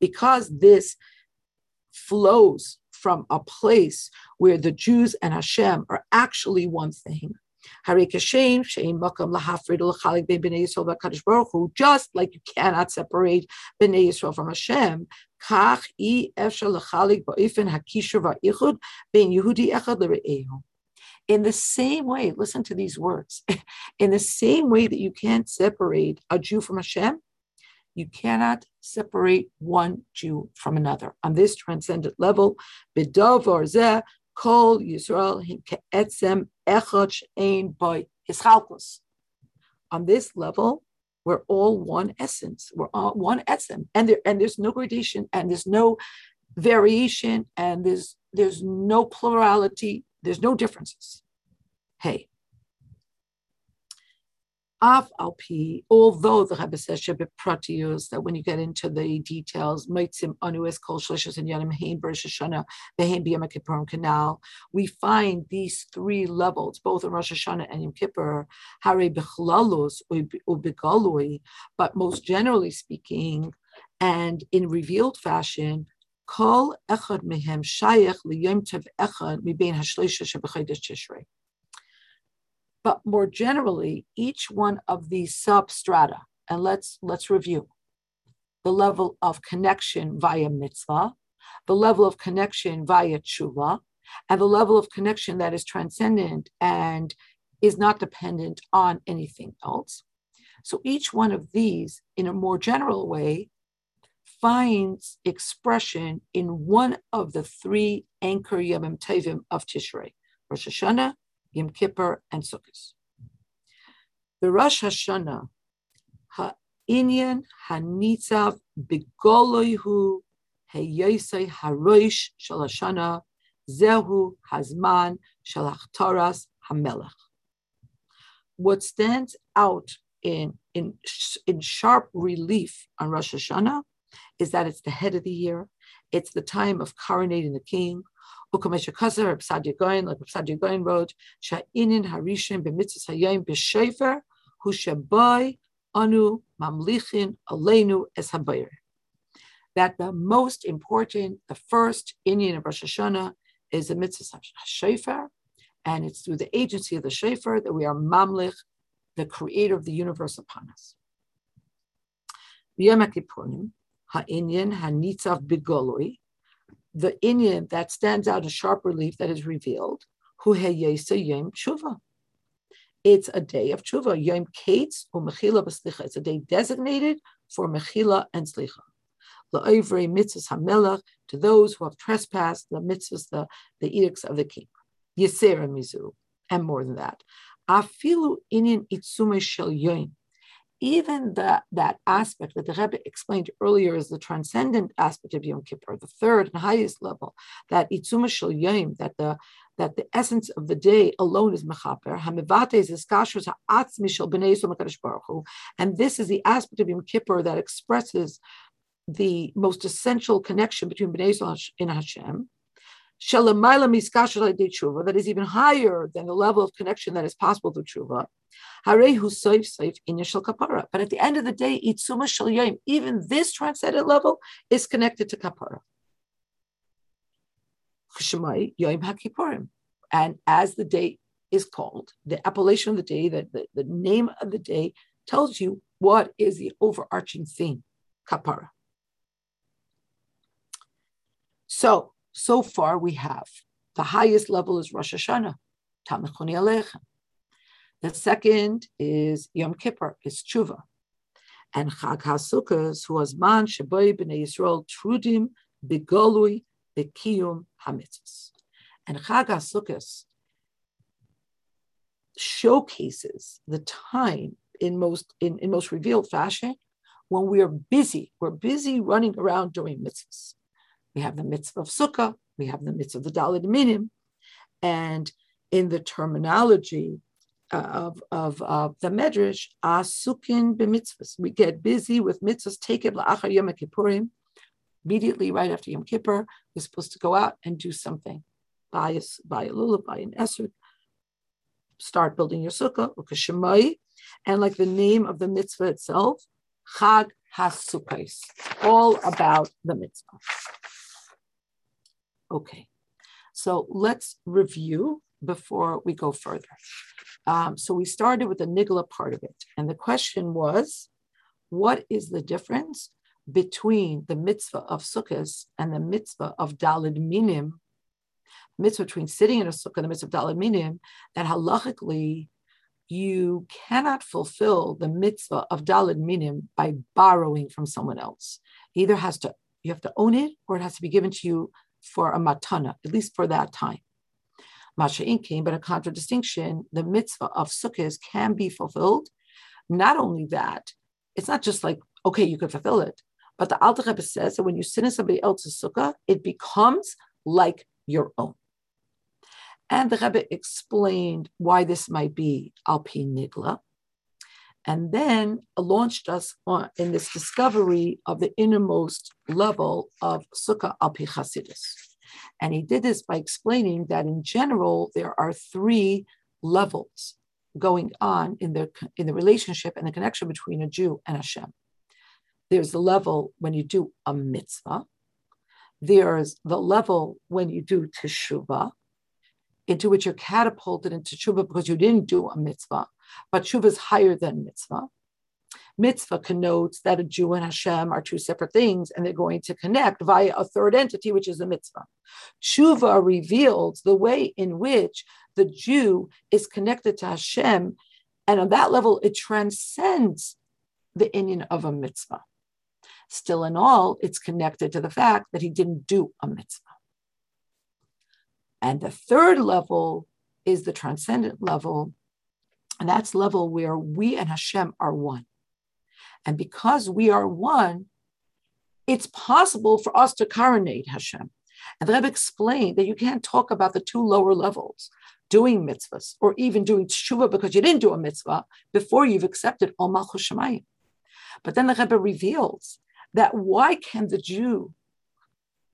because this flows from a place where the Jews and Hashem are actually one thing. Who just like you cannot separate Bnei Yisrael from Hashem, in the same way, listen to these words. In the same way that you can't separate a Jew from Hashem, you cannot separate one Jew from another. On this transcendent level, Bidavar zeh kol Yisrael ein hischalkus. On this level, we're all one essence. We're all one essence, and there and there's no gradation, and there's no variation, and there's there's no plurality. There's no differences. Hey, Af alpi, although the Rebbe says pratius that when you get into the details, meitzim anu es kol shlishas and yanim hein b'Rosh Hashanah v'hein b'Yom Kippurim canal, we find these three levels, both in Rosh Hashanah and Yom Kippur, hare b'chlalus u'begalui, but most generally speaking, and in revealed fashion, kol echad mehem shayach liyom tev echad mibein hashleisha shebechodesh Tishrei. But more generally, each one of these substrata, and let's let's review the level of connection via mitzvah, the level of connection via tshuva, and the level of connection that is transcendent and is not dependent on anything else. So each one of these, in a more general way, finds expression in one of the three anchor Yomim Tovim of Tishrei, Rosh Hashanah, Yom Kippur, and Sukkot. The Rosh Hashanah, ha'inyan hanitzav begoloihu heyosei haroish shel Hashanah zehu hazman shel hachtaras hamelech. What stands out in, in, in sharp relief on Rosh Hashanah is that it's the head of the year. It's the time of coronating the king. Ukamesha Kasar, Psadia Goin, like Psadia Goin wrote, Sha'inin Harishim b'mitzvah hayim b'shefer, hushabai anu mamlichin aleinu es habayir. That the most important, the first inyan of Rosh Hashanah is the mitzvah shofar, and it's through the agency of the shofar that we are mamlich, the creator of the universe upon us. Yom Kippurim, ha'inyan hanitzav bigoloi, the inyan that stands out in sharp relief that is revealed, Tshuva. It's a day of tshuva. Yom Kates or Mechila b'Slicha. It's a day designated for Mechila and Slicha. La'ovrei mitzvahs hamelach to those who have trespassed the mitzvahs, the, the edicts of the king. Yisera mizu, and more than that. Afilu inin itzume shel yom even that, that aspect that the Rebbe explained earlier is the transcendent aspect of Yom Kippur, the third and highest level, that itzuma shel yom, that the that the essence of the day alone is mechaper. Hamivates is kashrus b'nei Baruch Hu, and this is the aspect of Yom Kippur that expresses the most essential connection between Bnei Israel and Hashem, that is even higher than the level of connection that is possible through tshuva. But at the end of the day, even this transcendent level is connected to kapara. And as the day is called, the appellation of the day, the, the, the name of the day tells you what is the overarching theme, kapara. So, so far we have the highest level is Rosh Hashanah, Tamechoni Aleichem. The second is Yom Kippur, is Tshuva. And Chag HaSukkos, who was man sheboy b'nei Yisrael trudim begolui bekiyum hamitzvos. And Chag HaSukkos showcases the time in most in, in most revealed fashion when we are busy. We're busy running around doing mitzvahs. We have the mitzvah of sukkah, we have the mitzvah of the dalid minim, and in the terminology of, of, of the medrash, asukin b'mitzvahs. We get busy with mitzvahs. Take it la'achar Yom Kippurim. Immediately right after Yom Kippur, we're supposed to go out and do something. Buy a, buy a lulav, buy an esrog, start building your sukkah, ukashemai, and like the name of the mitzvah itself, Chag HaSukkos, all about the mitzvah. Okay, so let's review before we go further. Um, so we started with the nigla part of it. And the question was, what is the difference between the mitzvah of sukkahs and the mitzvah of dalid minim? Mitzvah between sitting in a sukkah and the mitzvah of dalid minim, that halachically you cannot fulfill the mitzvah of dalid minim by borrowing from someone else. Either has to, you have to own it or it has to be given to you for a matana, at least for that time. Masha Inkim, but a contradistinction, the mitzvah of sukkahs can be fulfilled. Not only that, it's not just like, okay, you could fulfill it, but the Alter Rebbe says that when you sit in somebody else's sukkah, it becomes like your own. And the Rebbe explained why this might be Alpi Nigla, and then launched us on, in this discovery of the innermost level of Sukkah Alpi Chasidus. And he did this by explaining that in general, there are three levels going on in the, in the relationship and the connection between a Jew and Hashem. There's the level when you do a mitzvah. There's the level when you do teshuvah, into which you're catapulted into teshuvah because you didn't do a mitzvah, but teshuvah is higher than mitzvah. Mitzvah connotes that a Jew and Hashem are two separate things, and they're going to connect via a third entity, which is a mitzvah. Tshuva reveals the way in which the Jew is connected to Hashem, and on that level, it transcends the inyan of a mitzvah. Still, in all, it's connected to the fact that he didn't do a mitzvah. And the third level is the transcendent level, and that's level where we and Hashem are one. And because we are one, it's possible for us to coronate Hashem. And the Rebbe explained that you can't talk about the two lower levels, doing mitzvahs or even doing tshuva because you didn't do a mitzvah before you've accepted Malchus Shemayim. But then the Rebbe reveals that why can the Jew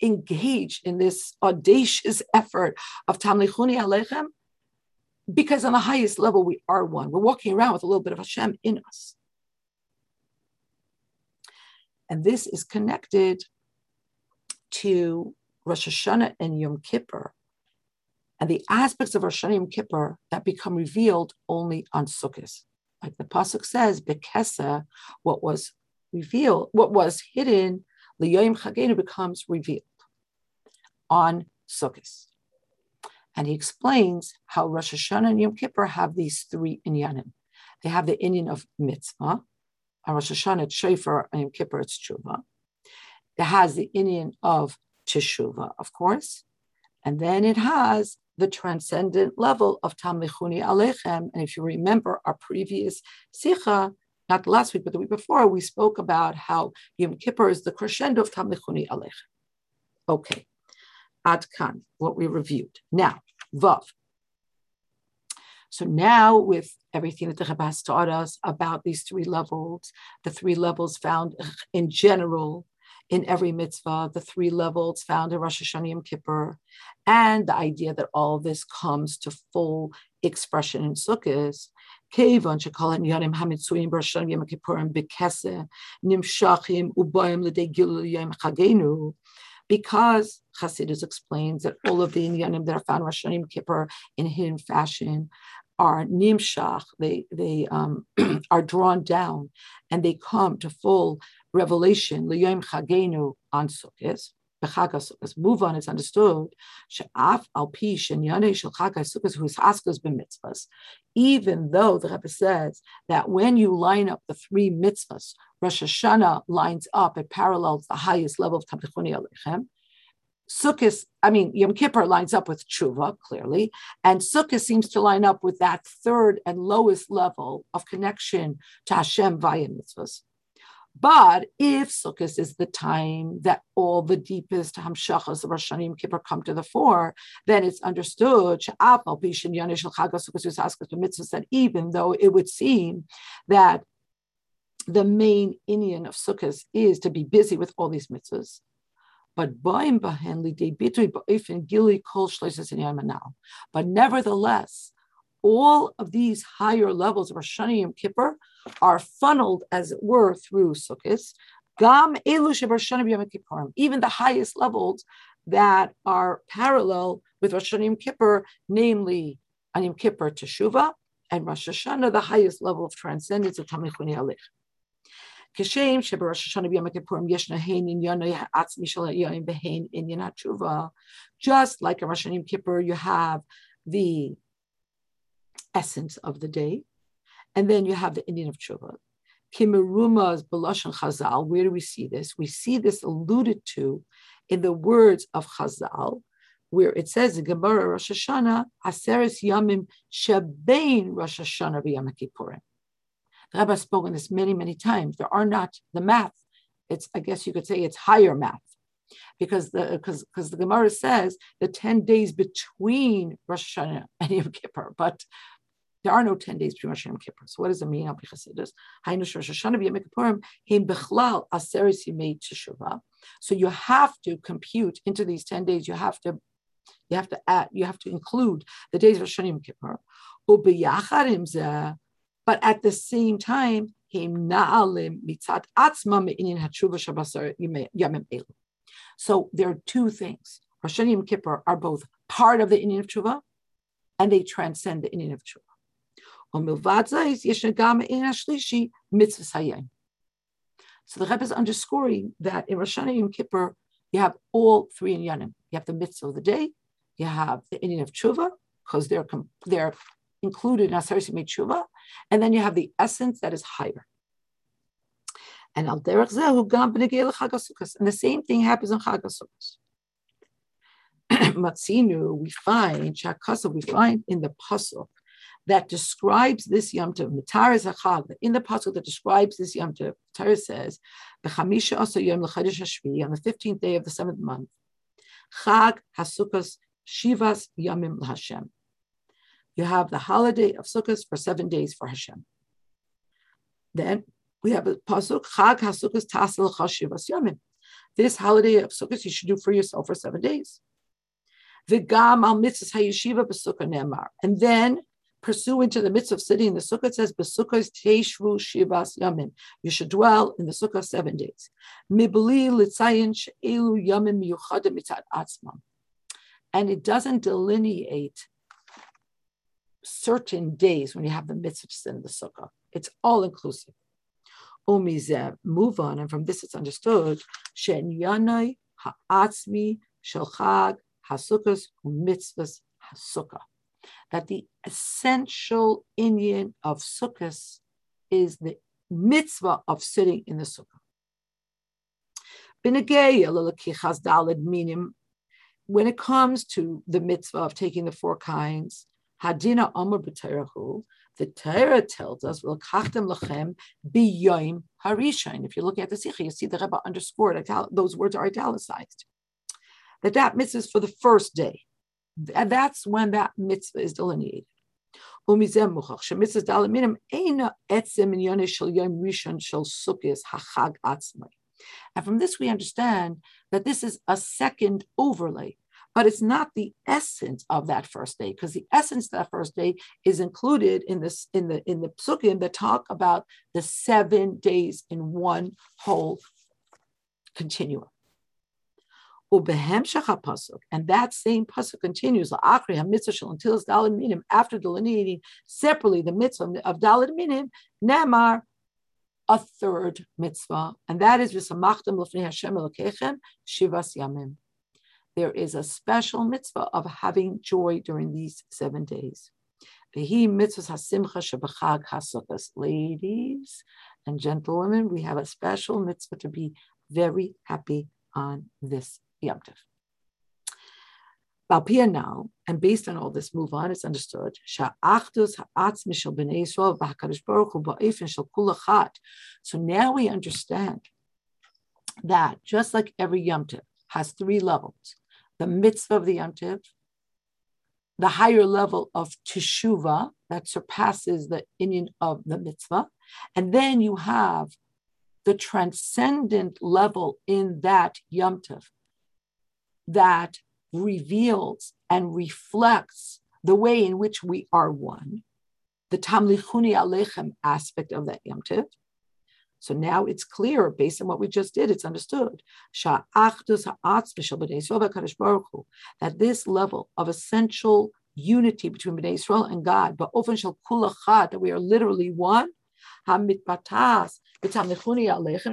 engage in this audacious effort of Tamlichuni Alechem? Because on the highest level, we are one. We're walking around with a little bit of Hashem in us. And this is connected to Rosh Hashanah and Yom Kippur, and the aspects of Rosh Hashanah and Yom Kippur that become revealed only on Sukkot. Like the pasuk says, "Bekesa," what was revealed, what was hidden, Liyoim Chagenu becomes revealed on Sukkot. And he explains how Rosh Hashanah and Yom Kippur have these three inyanim. They have the inyan of mitzvah, on Rosh Hashanah, it's Shofar, and Yom Kippur, it's Tshuva. It has the inyan of Teshuva, of course, and then it has the transcendent level of Tamlichuni Alechem. And if you remember our previous Sikha, not last week, but the week before, we spoke about how Yom Kippur is the crescendo of Tamlichuni Alechem. Okay, Adkan, what we reviewed. Now, Vav. So now, with everything that the has taught us about these three levels, the three levels found in general in every mitzvah, the three levels found in Rosh Hashanah Yom Kippur, and the idea that all this comes to full expression in Sukkot, כיוון שכל העניינים המצויים בראשון יום הכיפורים בכסה נמשכים ובואים לידי גילוי יום חגנו, because Hasidus explains that all of the inyanim that are found in Rosh Yom Kippur in hidden fashion are nimshach, they, they um, are drawn down and they come to full revelation, liyom chagenu on Sukkot, b'chag Move on, it's understood, she'af al pi shenyane shel chag HaSukkot whose haskas b'mitzvahs. Even though the Rebbe says that when you line up the three mitzvahs, Rosh Hashanah lines up, it parallels the highest level of Tamlichuni Alechem, Sukkot, I mean, Yom Kippur lines up with Tshuva, clearly, and Sukkot seems to line up with that third and lowest level of connection to Hashem via mitzvahs. But if Sukkot is the time that all the deepest hamshachas of Rosh Hashanah Kippur come to the fore, then it's understood that even though it would seem that the main inyan of Sukkot is to be busy with all these mitzvahs, but but nevertheless, all of these higher levels of Rosh Hashanah Yom Kippur are funneled, as it were, through Sukkot. Gam even the highest levels that are parallel with Rosh Hashanah Yom Kippur, namely Anim Kippur Teshuvah and Rosh Hashanah, the highest level of transcendence of Tamlichuni Alich. כשם Just like a Rosh Hashanah Kippur, you have the essence of the day, and then you have the inyan of tshuva. Kimerumas belashon Chazal. Where do we see this? We see this alluded to in the words of Chazal, where it says in Gemara Rosh Hashanah, Aseres Yamim Shebein Rosh Hashanah v'Yom Kippurim. The Rebbe has spoken this many, many times. There are not the math. It's, I guess you could say it's higher math. Because the because because the Gemara says the 10 days between Rosh Hashanah and Yom Kippur, but there are no 10 days between Rosh Hashanah and Kippur. So what does it mean? So you have to compute into these 10 days, you have to you have to add, you have to include the days of Rosh Hashanah and Kippur. But at the same time, so there are two things. Rosh Hashanah and Kippur are both part of the inyan of Tshuva, and they transcend the inyan of Tshuva. So the Rebbe is underscoring that in Rosh Hashanah and Kippur, you have all three in Yanim. You have the mitzvah of the day, you have the inyan of Tshuva, because they're, they're included in Aseres Tshuva, and then you have the essence that is higher. And al derech zehu gam And the same thing happens in Chag Matzinu, we find, Shakasa, we find in the pasuk that describes this Yom Tov, in the pasuk that describes this Yom Tov, Torah says, B'chamisha also Yom L'Chodesh Hashvi, on the 15th day of the seventh month, Chag Hasukkos Shivas Yamim L'Hashem you have the holiday of Sukkot for seven days for Hashem. Then we have a pasuk Chag HaSukkot Tasel Chashivas Yamim. This holiday of Sukkot you should do for yourself for seven days. V'gam al mitzvahs hayeshiva nemar. And then pursue into the midst of sitting in the sukkah. It says b'sukkahs teishvu shivas yamim. You should dwell in the sukkah seven days. Mibli litzayin she'elu yamim miyuchadim mitzad atzmam. And it doesn't delineate certain days when you have the mitzvahs in the sukkah. It's all inclusive. Umizeh, move on, and from this it's understood. Shen yanai ha'atzmi shelchag hasukkos mitzvahs hasukkah. That the essential inyan of sukkahs is the mitzvah of sitting in the sukkah. When it comes to the mitzvah of taking the four kinds, Hadina b'Torah the Torah tells us. If you're looking at the Sikha, you see the Rebbe underscored. Those words are italicized. That that is for the first day, that's when that mitzvah is delineated. And from this, we understand that this is a second overlay, but it's not the essence of that first day, because the essence of that first day is included in this in the in the psukim that talk about the seven days in one whole continuum. And that same pasuk continues until it's Dalit Minim after delineating separately the mitzvah of Dalit Minim, Namar, a third mitzvah, and that is V'samachtem l'fnei Hashem Elokechem Shivas Yamim. There is a special mitzvah of having joy during these seven days. Vehi mitzvahs hasimcha shebachag hasukas. Ladies and gentlewomen, we have a special mitzvah to be very happy on this Yom Tov. Balpia now, and based on all this, move on. It's understood. So now we understand that just like every Yom Tov has three levels, the mitzvah of the Yom Tov, the higher level of teshuva that surpasses the inyan of the mitzvah, and then you have the transcendent level in that Yom Tov that reveals and reflects the way in which we are one, the Tamlichuni Alechem aspect of that Yom Tiv. So now it's clear based on what we just did, it's understood that this level of essential unity between Bnei Israel and God, but often shall kulachad, that we are literally one. The Tamlichuni Alechem,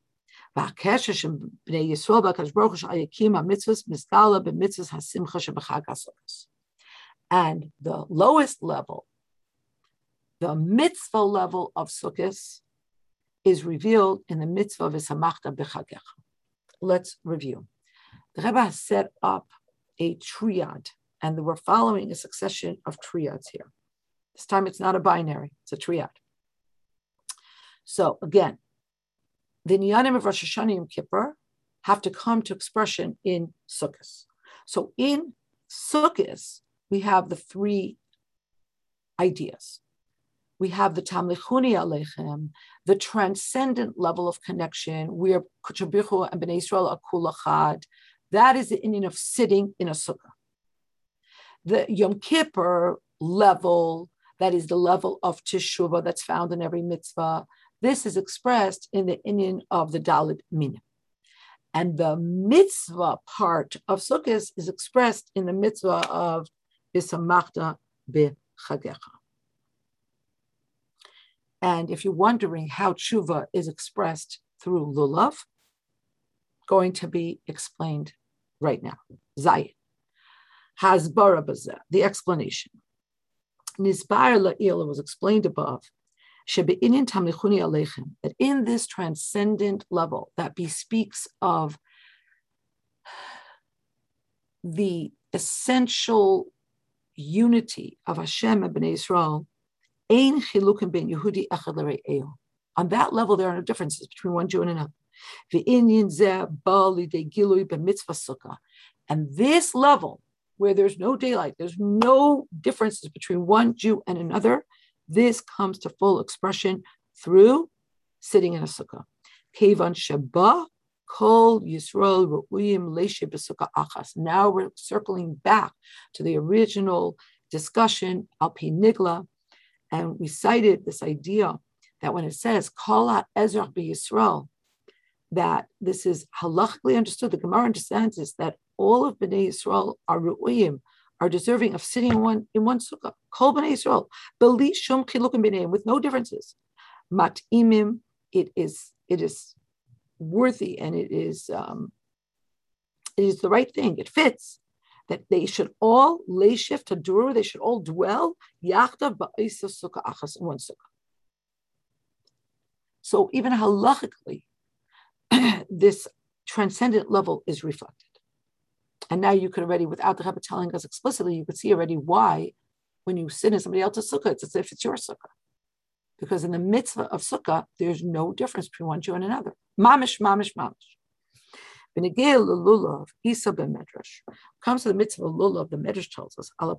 And the lowest level, the mitzvah level of Sukkot, is revealed in the mitzvah of Isamachta B'chagecha. Let's review. The Rebbe has set up a triad, and we're following a succession of triads here. This time it's not a binary, it's a triad. So again, the niyanim of Rosh Hashanah Yom Kippur have to come to expression in Sukkot. So in Sukkot, we have the three ideas. We have the Tamlichuni Aleichem, the transcendent level of connection, where Kuchabichu and Bnei Israel are kulachad. That is the inyan of sitting in a sukkah. The Yom Kippur level, that is the level of teshuvah that's found in every mitzvah, this is expressed in the inyan of the Dalit Minim. And the mitzvah part of Sukkot is expressed in the mitzvah of Bisamachta B'chagecha. And if you're wondering how tshuva is expressed through lulav, going to be explained right now. Zayin. Hasbara the explanation. Nisbar la'ila was explained above that in this transcendent level that bespeaks of the essential unity of Hashem and Bnei Israel, ein chilukim ben Yehudi echad On that level, there are no differences between one Jew and another. And this level, where there's no daylight, there's no differences between one Jew and another, this comes to full expression through sitting in a sukkah. Kevan Sheba Kol Yisrael Ru'uyim Leshe B'Sukkah Achas. Now we're circling back to the original discussion, Alpi Nigla, and we cited this idea that when it says Kol Ezra Yisrael, that this is halachically understood. The Gemara understands this that all of Bnei Yisrael are ru'uyim, are deserving of sitting in one in one sukkah. Kol b'nei Yisrael, beli shum chilukim with no differences. Matimim, it is it is worthy and it is um, it is the right thing. It fits that they should all lay shift to duru. They should all dwell yachta ba'isa sukkah achas in one sukkah. So even halachically, this transcendent level is reflected. And now you could already, without the Rebbe telling us explicitly, you could see already why when you sit in somebody else's sukkah, it's as if it's your sukkah. Because in the mitzvah of sukkah, there's no difference between one Jew and another. Mamish, mamish, mamish. Comes to the mitzvah of lulav. The medrash tells us on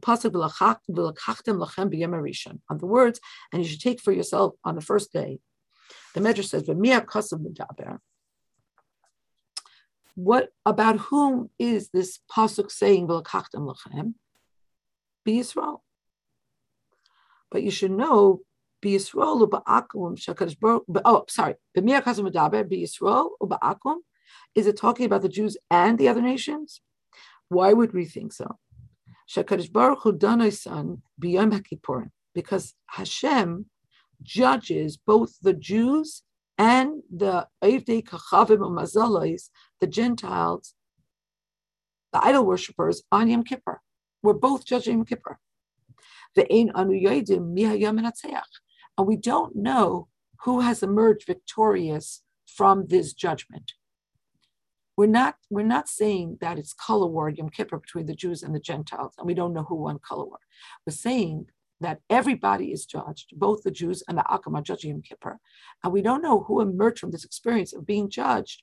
the words, and you should take for yourself on the first day. The medrash says. What about whom is this pasuk saying v'lakachtem lachem? Be Yisrael. But you should know be Yisrael u'ba'akum shakadosh baruch. Oh, sorry. B'mia kasav medaber be Yisrael u'ba'akum is it talking about the Jews and the other nations? Why would we think so? Shakadosh Baruch Hu son biyom Kippurim, because Hashem judges both the Jews and the Eivdei Kachavim Mazalais, the Gentiles, the idol worshippers on Yom Kippur. We're both judging Yom Kippur. And we don't know who has emerged victorious from this judgment. We're not we're not saying that it's color war Yom Kippur between the Jews and the Gentiles, and we don't know who won color war. We're saying that everybody is judged, both the Jews and the Akam are judging Yom Kippur, and we don't know who emerged from this experience of being judged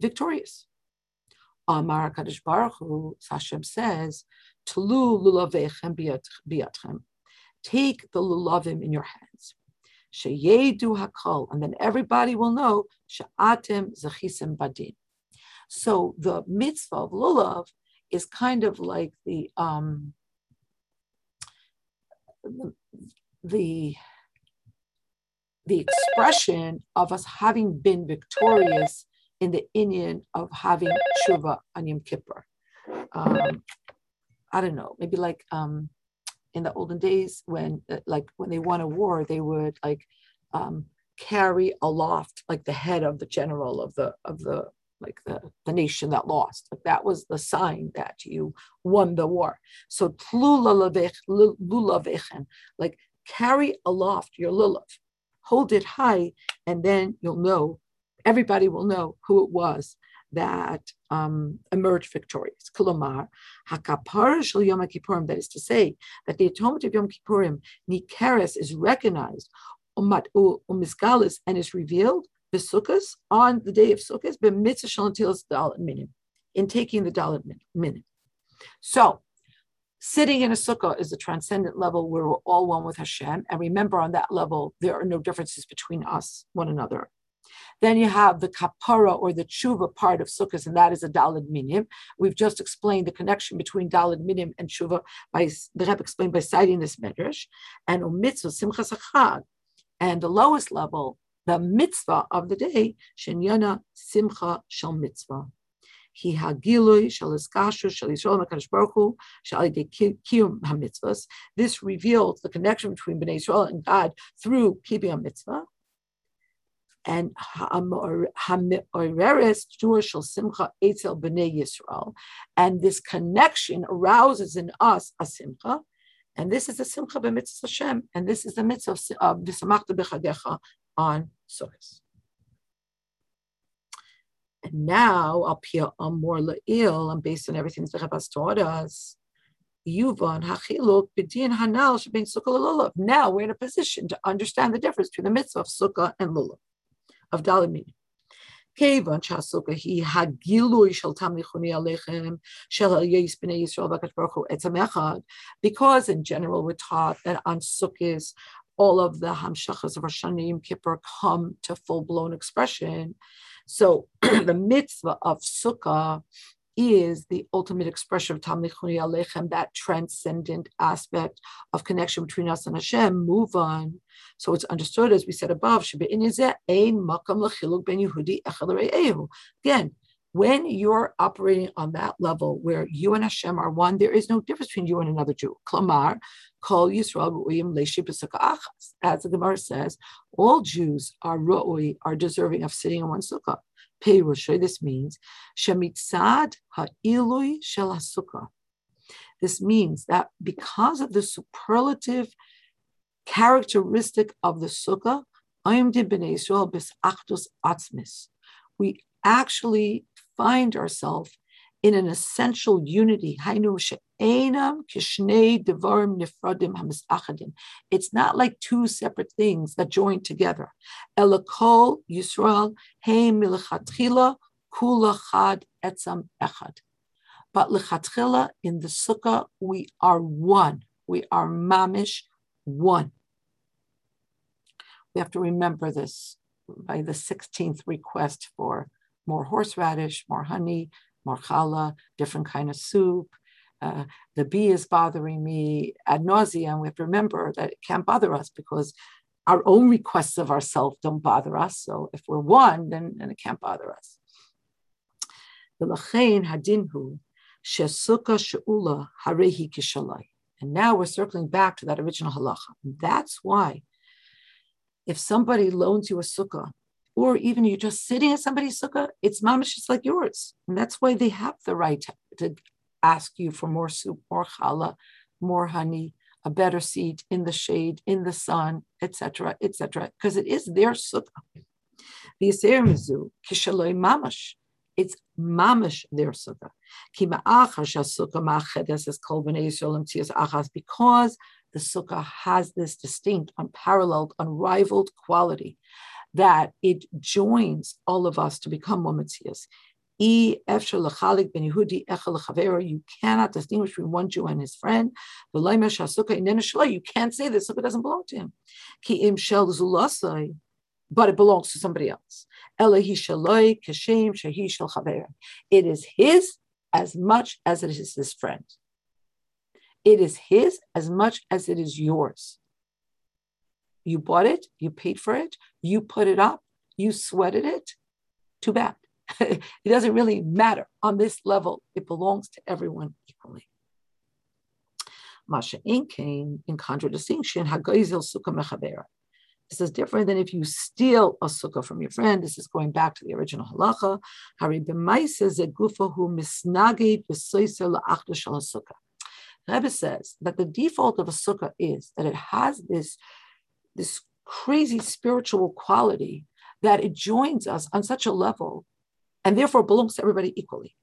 victorious. Amar Kadosh Baruch Hu, Hashem says, "Tulu lulavechem biatchem." Take the lulavim in your hands. Sheyedu hakol, and then everybody will know she'atem zachisem badin. So the mitzvah of lulav is kind of like the um, the the expression of us having been victorious in the inyan of having tshuva on Yom Kippur. Um, I don't know, maybe like um, in the olden days when, uh, like when they won a war, they would like um, carry aloft like the head of the general of the of the like the, the nation that lost. Like that was the sign that you won the war. So like carry aloft your lulav, hold it high, and then you'll know, everybody will know who it was that um, emerged victorious. Kulomar, hakapara shel Yom Kippurim, that is to say, that the atonement of Yom Kippurim, Nikeres, is recognized, umat umisgalis, and is revealed Sukkot on the day of Sukkot, b'mitzvah shalom tilas dalit minim, in taking the dalit minim. So, sitting in a sukkah is a transcendent level where we're all one with Hashem. And remember, on that level, there are no differences between us, one another. Then you have the kapara or the tshuva part of sukkahs, and that is a dalid minim. We've just explained the connection between dalid minim and tshuva by the Rebbe explained by citing this medrash, and umitzvah simchas achad. And the lowest level the mitzvah of the day, Shenyana Simcha Shal Mitzvah. He hagilui shal iskashu shal Yisrael Makadosh Baruch Hu shal kiyum hamitzvahs. This reveals the connection between Bnei Israel and God through keeping a mitzvah. And ha'oreres shur shal simcha etzel Bnei Yisrael. And this connection arouses in us a simcha. And this is the simcha b'mitzvah Hashem, and this is the mitzvah of v'samachta b'chagecha on Sukkot. And now, up here on more la'il, and based on everything that the Rabbis taught us, Yuvan hachiluk b'din hanal shebein sukkah lulav. Now we're in a position to understand the difference between the mitzvah of sukkah and lulav, of dalamini. כיוון שהסוכה היא הגילוי של תמליכוני עליכם, של יס בני ישראל והקדוש ברוך הוא עצם אחד, because in general we're taught that on sukkahs all of the hamshachas of Rosh Hashanah Yom Kippur come to full blown expression. So the mitzvah of Sukkah is the ultimate expression of Tamlichuni Alechem, that transcendent aspect of connection between us and Hashem, move on. So it's understood, as we said above, Again, when you're operating on that level where you and Hashem are one, there is no difference between you and another Jew. Klamar, Kol Yisrael As the Gemara says, all Jews are ru'ui, are deserving of sitting in one sukkah. Perush, this means Shemitzad ha'ilui shel sukkah. This means that because of the superlative characteristic of the sukkah, We actually find ourselves in an essential unity. It's not like two separate things that join together. Kula etzam echad. But in the sukkah we are one. We are mamish one. We have to remember this by the 16th request for more horseradish, more honey, more challah, different kind of soup. Uh, the bee is bothering me ad nauseum. We have to remember that it can't bother us because our own requests of ourselves don't bother us. So if we're one, then, then it can't bother us. And now we're circling back to that original halacha. That's why if somebody loans you a sukkah, or even you're just sitting at somebody's sukkah, it's mamish just like yours. And that's why they have the right to, ask you for more soup, more challah, more honey, a better seat in the shade, in the sun, etc., etc., because it is their sukkah. The mizu kishaloi mamash. It's mamish their sukkah. Because the sukkah has this distinct, unparalleled, unrivaled quality that it joins all of us to become one You cannot distinguish between one Jew and his friend. You can't say this sukkah doesn't belong to him. But it belongs to somebody else. It is his as much as it is his friend. It is his as much as it is yours. You bought it, you paid for it, you put it up, you sweated it. Too bad. it doesn't really matter. On this level, it belongs to everyone equally. Masha Inkain, in contradistinction, Hagoizel Sukkah Mechavera. This is different than if you steal a sukkah from your friend. This is going back to the original halacha. Hari sukkah. Rebbe says that the default of a sukkah is that it has this, this crazy spiritual quality that it joins us on such a level and therefore belongs to everybody equally.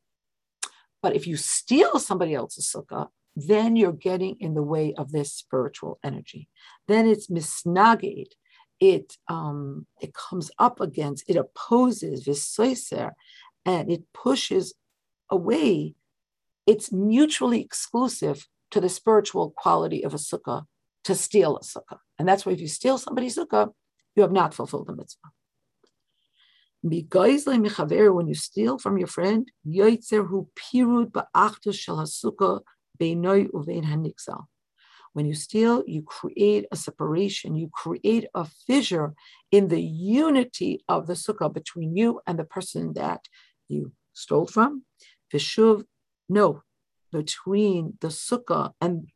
But if you steal somebody else's sukkah, then you're getting in the way of this spiritual energy. Then it's misnagid, it um, it comes up against, it opposes visoiser, and it pushes away. It's mutually exclusive to the spiritual quality of a sukkah to steal a sukkah. And that's why if you steal somebody's sukkah, you have not fulfilled the mitzvah. When you steal from your friend, when you steal, you create a separation, you create a fissure in the unity of the sukkah between you and the person that you stole from. No, between the sukkah and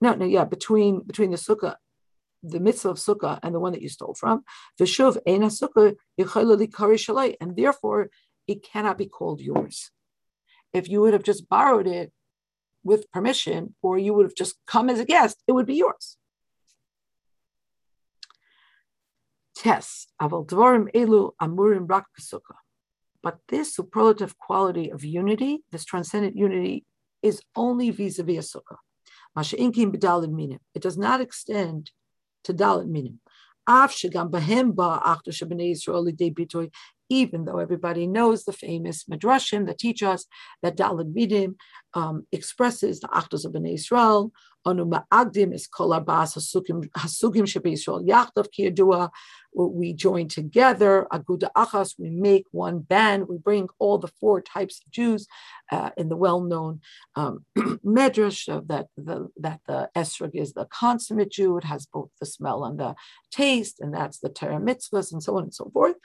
no, no, yeah, between between the sukkah, the mitzvah of sukkah and the one that you stole from. Vishuv ena sukkah and therefore it cannot be called yours. If you would have just borrowed it with permission, or you would have just come as a guest, it would be yours. Tes, aval dvorim elu amurim rak But this superlative quality of unity, this transcendent unity, is only vis-a-vis a sukkah. Masha'inkim b'dalid minim. It does not extend to dalit minim even though everybody knows the famous Midrashim that teach us that dalit minim um, expresses the Achdus of Bnei Yisrael we join together, Aguda Achas, we make one band, we bring all the four types of Jews uh, in the well-known um, Medrash that the, that the esrog is the consummate Jew, it has both the smell and the taste, and that's the Torah mitzvahs and so on and so forth.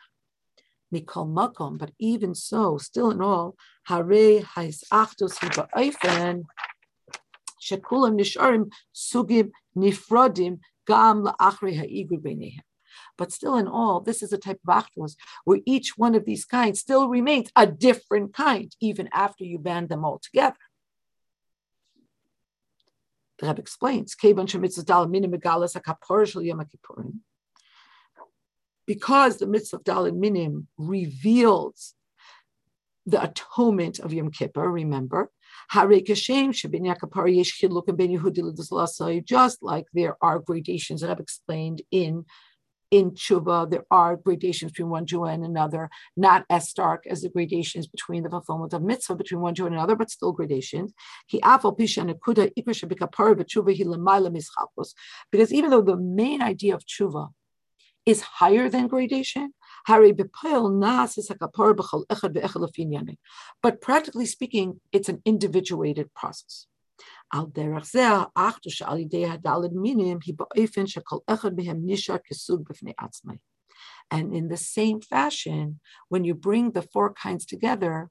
Mikol makom, but even so, still in all, hare hais achtos hiba'ofen, shekulam nisharim sugim nifrodim gam la'achre ha'igud beinehem. But still in all, this is a type of achtos where each one of these kinds still remains a different kind, even after you band them all together. The Rebbe explains, because the mitzvah of Daled Minim reveals the atonement of Yom Kippur, remember, just like there are gradations that I've explained in in tshuva, there are gradations between one Jew and another, not as stark as the gradations between the fulfillment of mitzvah between one Jew and another, but still gradations. Because even though the main idea of tshuva is higher than gradation, but practically speaking, it's an individuated process. And in the same fashion, when you bring the four kinds together,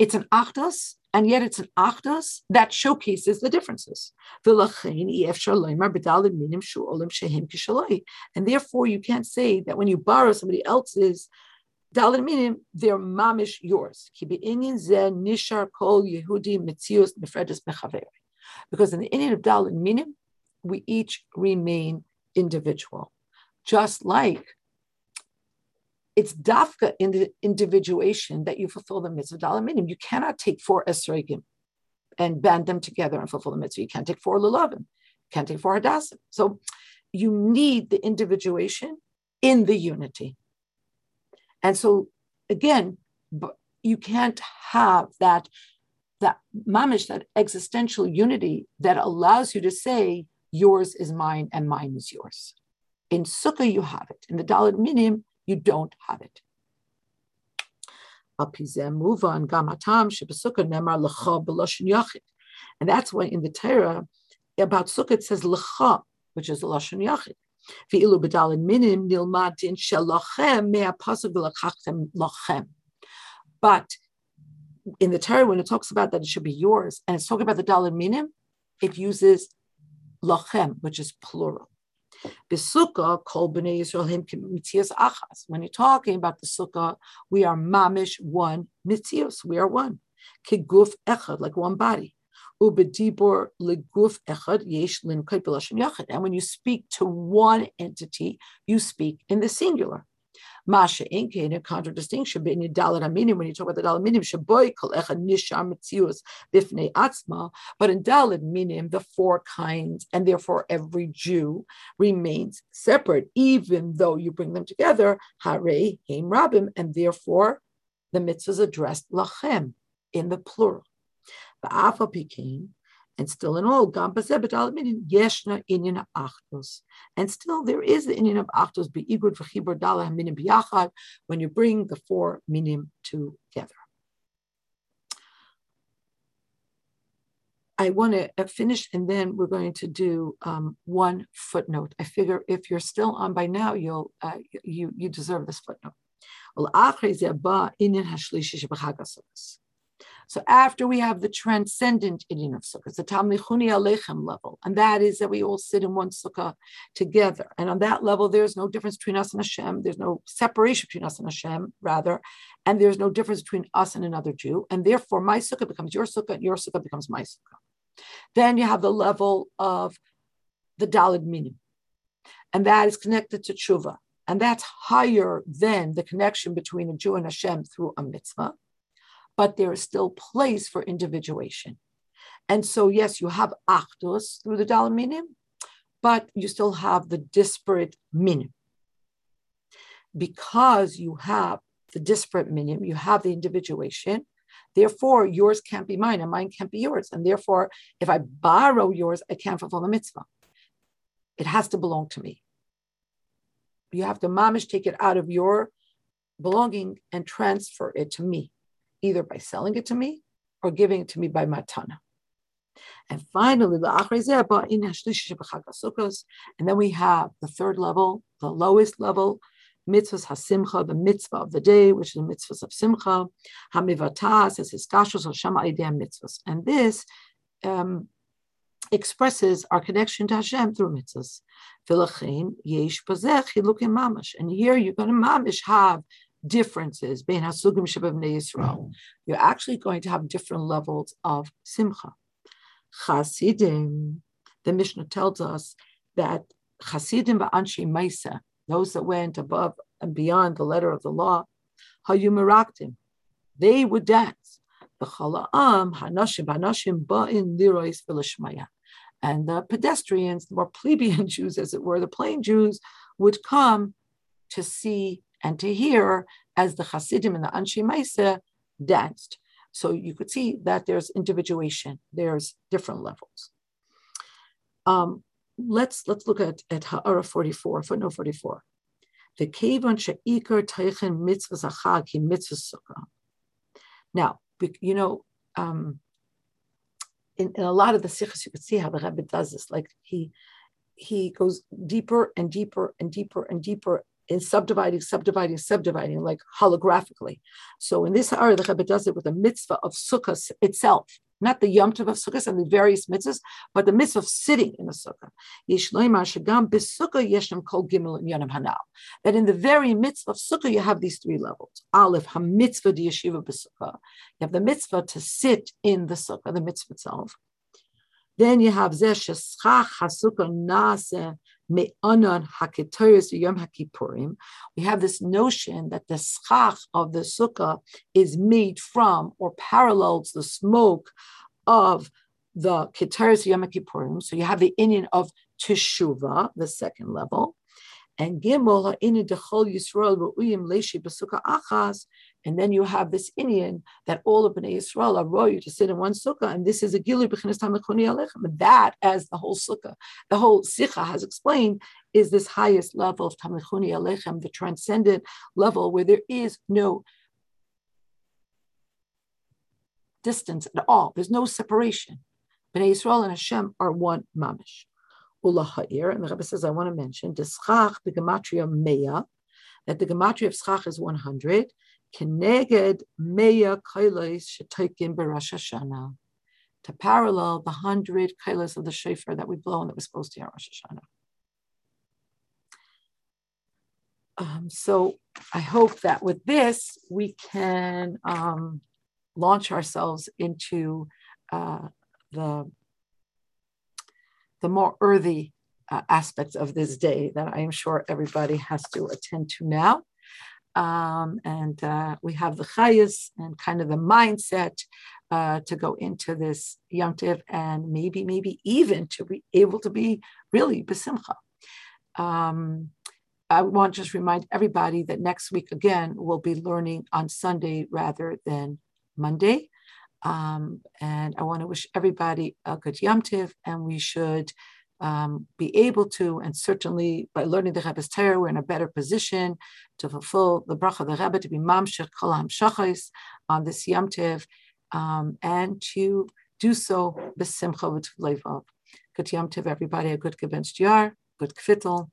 it's an achdus, and yet it's an achdus that showcases the differences. And therefore, you can't say that when you borrow somebody else's Daled minim, they're mamish yours. Because in the inyan of Daled minim, we each remain individual. Just like it's dafka in the individuation that you fulfill the mitzvah Daled minim. You cannot take four esregim and band them together and fulfill the mitzvah. You can't take four lulavim. You can't take four hadassim. So you need the individuation in the unity. And so again, you can't have that that mamish, that existential unity that allows you to say yours is mine and mine is yours. In sukkah you have it. In the Daled Minim you don't have it. And that's why in the Torah about sukkah it says which is lashon yachid. But in the Torah, when it talks about that it should be yours, and it's talking about the daled minim, it uses lachem, which is plural. Kol b'nei Yisrael him achas. When you're talking about the sukkah, we are mamish one mitzias. We are one. Kiguf echad, like one body. And when you speak to one entity, you speak in the singular. Masha Inke in a contradistinction between Dalit Aminim when you talk about the Dalit Minim Shaboy Kol Echad Nishar Metzius Bifnei Atzma, but in Dalit Minim the four kinds and therefore every Jew remains separate, even though you bring them together. Hare Heim Rabim, and therefore the mitzvah is addressed lachem in the plural. And still in all, meaning yeshna inyan achdus. And still there is the inyan of achdus beigud v'chibur dala minim biyachad when you bring the four minim together. I want to uh, finish and then we're going to do um, one footnote. I figure if you're still on by now, you'll uh, you you deserve this footnote. So after we have the transcendent inyan of Sukkah, the Tamlichuni Alechem level, and that is that we all sit in one Sukkah together. And on that level, there's no difference between us and Hashem. There's no separation between us and Hashem, rather. And there's no difference between us and another Jew. And therefore, my Sukkah becomes your Sukkah, and your Sukkah becomes my Sukkah. Then you have the level of the Daled Minim. And that is connected to Tshuva. And that's higher than the connection between a Jew and Hashem through a mitzvah but there is still place for individuation. And so, yes, you have achdus through the daled minim, but you still have the disparate minim. Because you have the disparate minim, you have the individuation. Therefore, yours can't be mine and mine can't be yours. And therefore, if I borrow yours, I can't fulfill the mitzvah. It has to belong to me. You have to mamish take it out of your belonging and transfer it to me either by selling it to me or giving it to me by matana. And finally, and then we have the third level, the lowest level, mitzvahs hasimcha, the mitzvah of the day, which is the mitzvahs of simcha, hamivata says his kashus Hashem mitzvahs, and this um, expresses our connection to Hashem through mitzvahs. And here you're going to mamish have differences bein hasugim shebavnei Yisrael. You're actually going to have different levels of simcha. Chasidim, the Mishnah tells us that Chasidim va'anshi Maisa, those that went above and beyond the letter of the law, hayumaraktim, they would dance. And the pedestrians, the more plebeian Jews, as it were, the plain Jews, would come to see and to hear as the Hasidim and the Anshe Maisa danced. So you could see that there's individuation, there's different levels. Um, let's let's look at, at Ha'ara 44, footnote 44. The Mitzvah Zachag Ki Mitzvah Sukkah. Now, you know, um, in, in a lot of the sikhs, you could see how the Rebbe does this. Like he he goes deeper and deeper and deeper and deeper in subdividing, subdividing, subdividing, like holographically. So in this area, the Rebbe does it with the mitzvah of sukkah itself, not the yom tov of sukkahs and the various mitzvahs, but the mitzvah of sitting in the sukkah. That in the very mitzvah of sukkah, you have these three levels. Aleph, ha-mitzvah di yeshiva b'sukkah. You have the mitzvah to sit in the sukkah, the mitzvah itself. Then you have zeh sheschach ha-sukkah nase we have this notion that the schach of the sukkah is made from or parallels the smoke of the Keteris Yom Kippurim. So you have the inyan of teshuva, the second level. And Gimel Ha'ini Dechol Yisrael Ru'uyim Leishi B'Sukkah Achas. And then you have this inyan that all of Bnei Yisrael are royal to sit in one sukkah, and this is a Gilu B'Chinas Alechem. That, as the whole sukkah, the whole Sikha has explained, is this highest level of Tamlichuni Alechem, the transcendent level where there is no distance at all. There's no separation. Bnei Yisrael and Hashem are one mamish. Ulaha'ir, and the Rebbe says, I want to mention, the schach, the gematria meya, that the gematria of schach is 100, keneged meya kailos shetoikim b'Rosh Hashanah, to parallel the 100 kailos of the shofar that we blow and that we're supposed to hear Rosh Hashanah. Um, so I hope that with this, we can um, launch ourselves into uh, the the more earthy uh, aspects of this day that I am sure everybody has to attend to now. Um, and uh, we have the chayas and kind of the mindset uh, to go into this yomtiv and maybe, maybe even to be able to be really besimcha. Um, I want to just remind everybody that next week again we'll be learning on Sunday rather than Monday. Um, and I want to wish everybody a good Yom Tiv, and we should um, be able to, and certainly by learning the Rebbe's Torah, we're in a better position to fulfill the bracha of the Rebbe, to be mamshech kol shachais on this Yom Tiv, um, and to do so b'simcha v'tevlevav. Good Yom Tiv, everybody, a good Gebenst Yar, good Kvittel,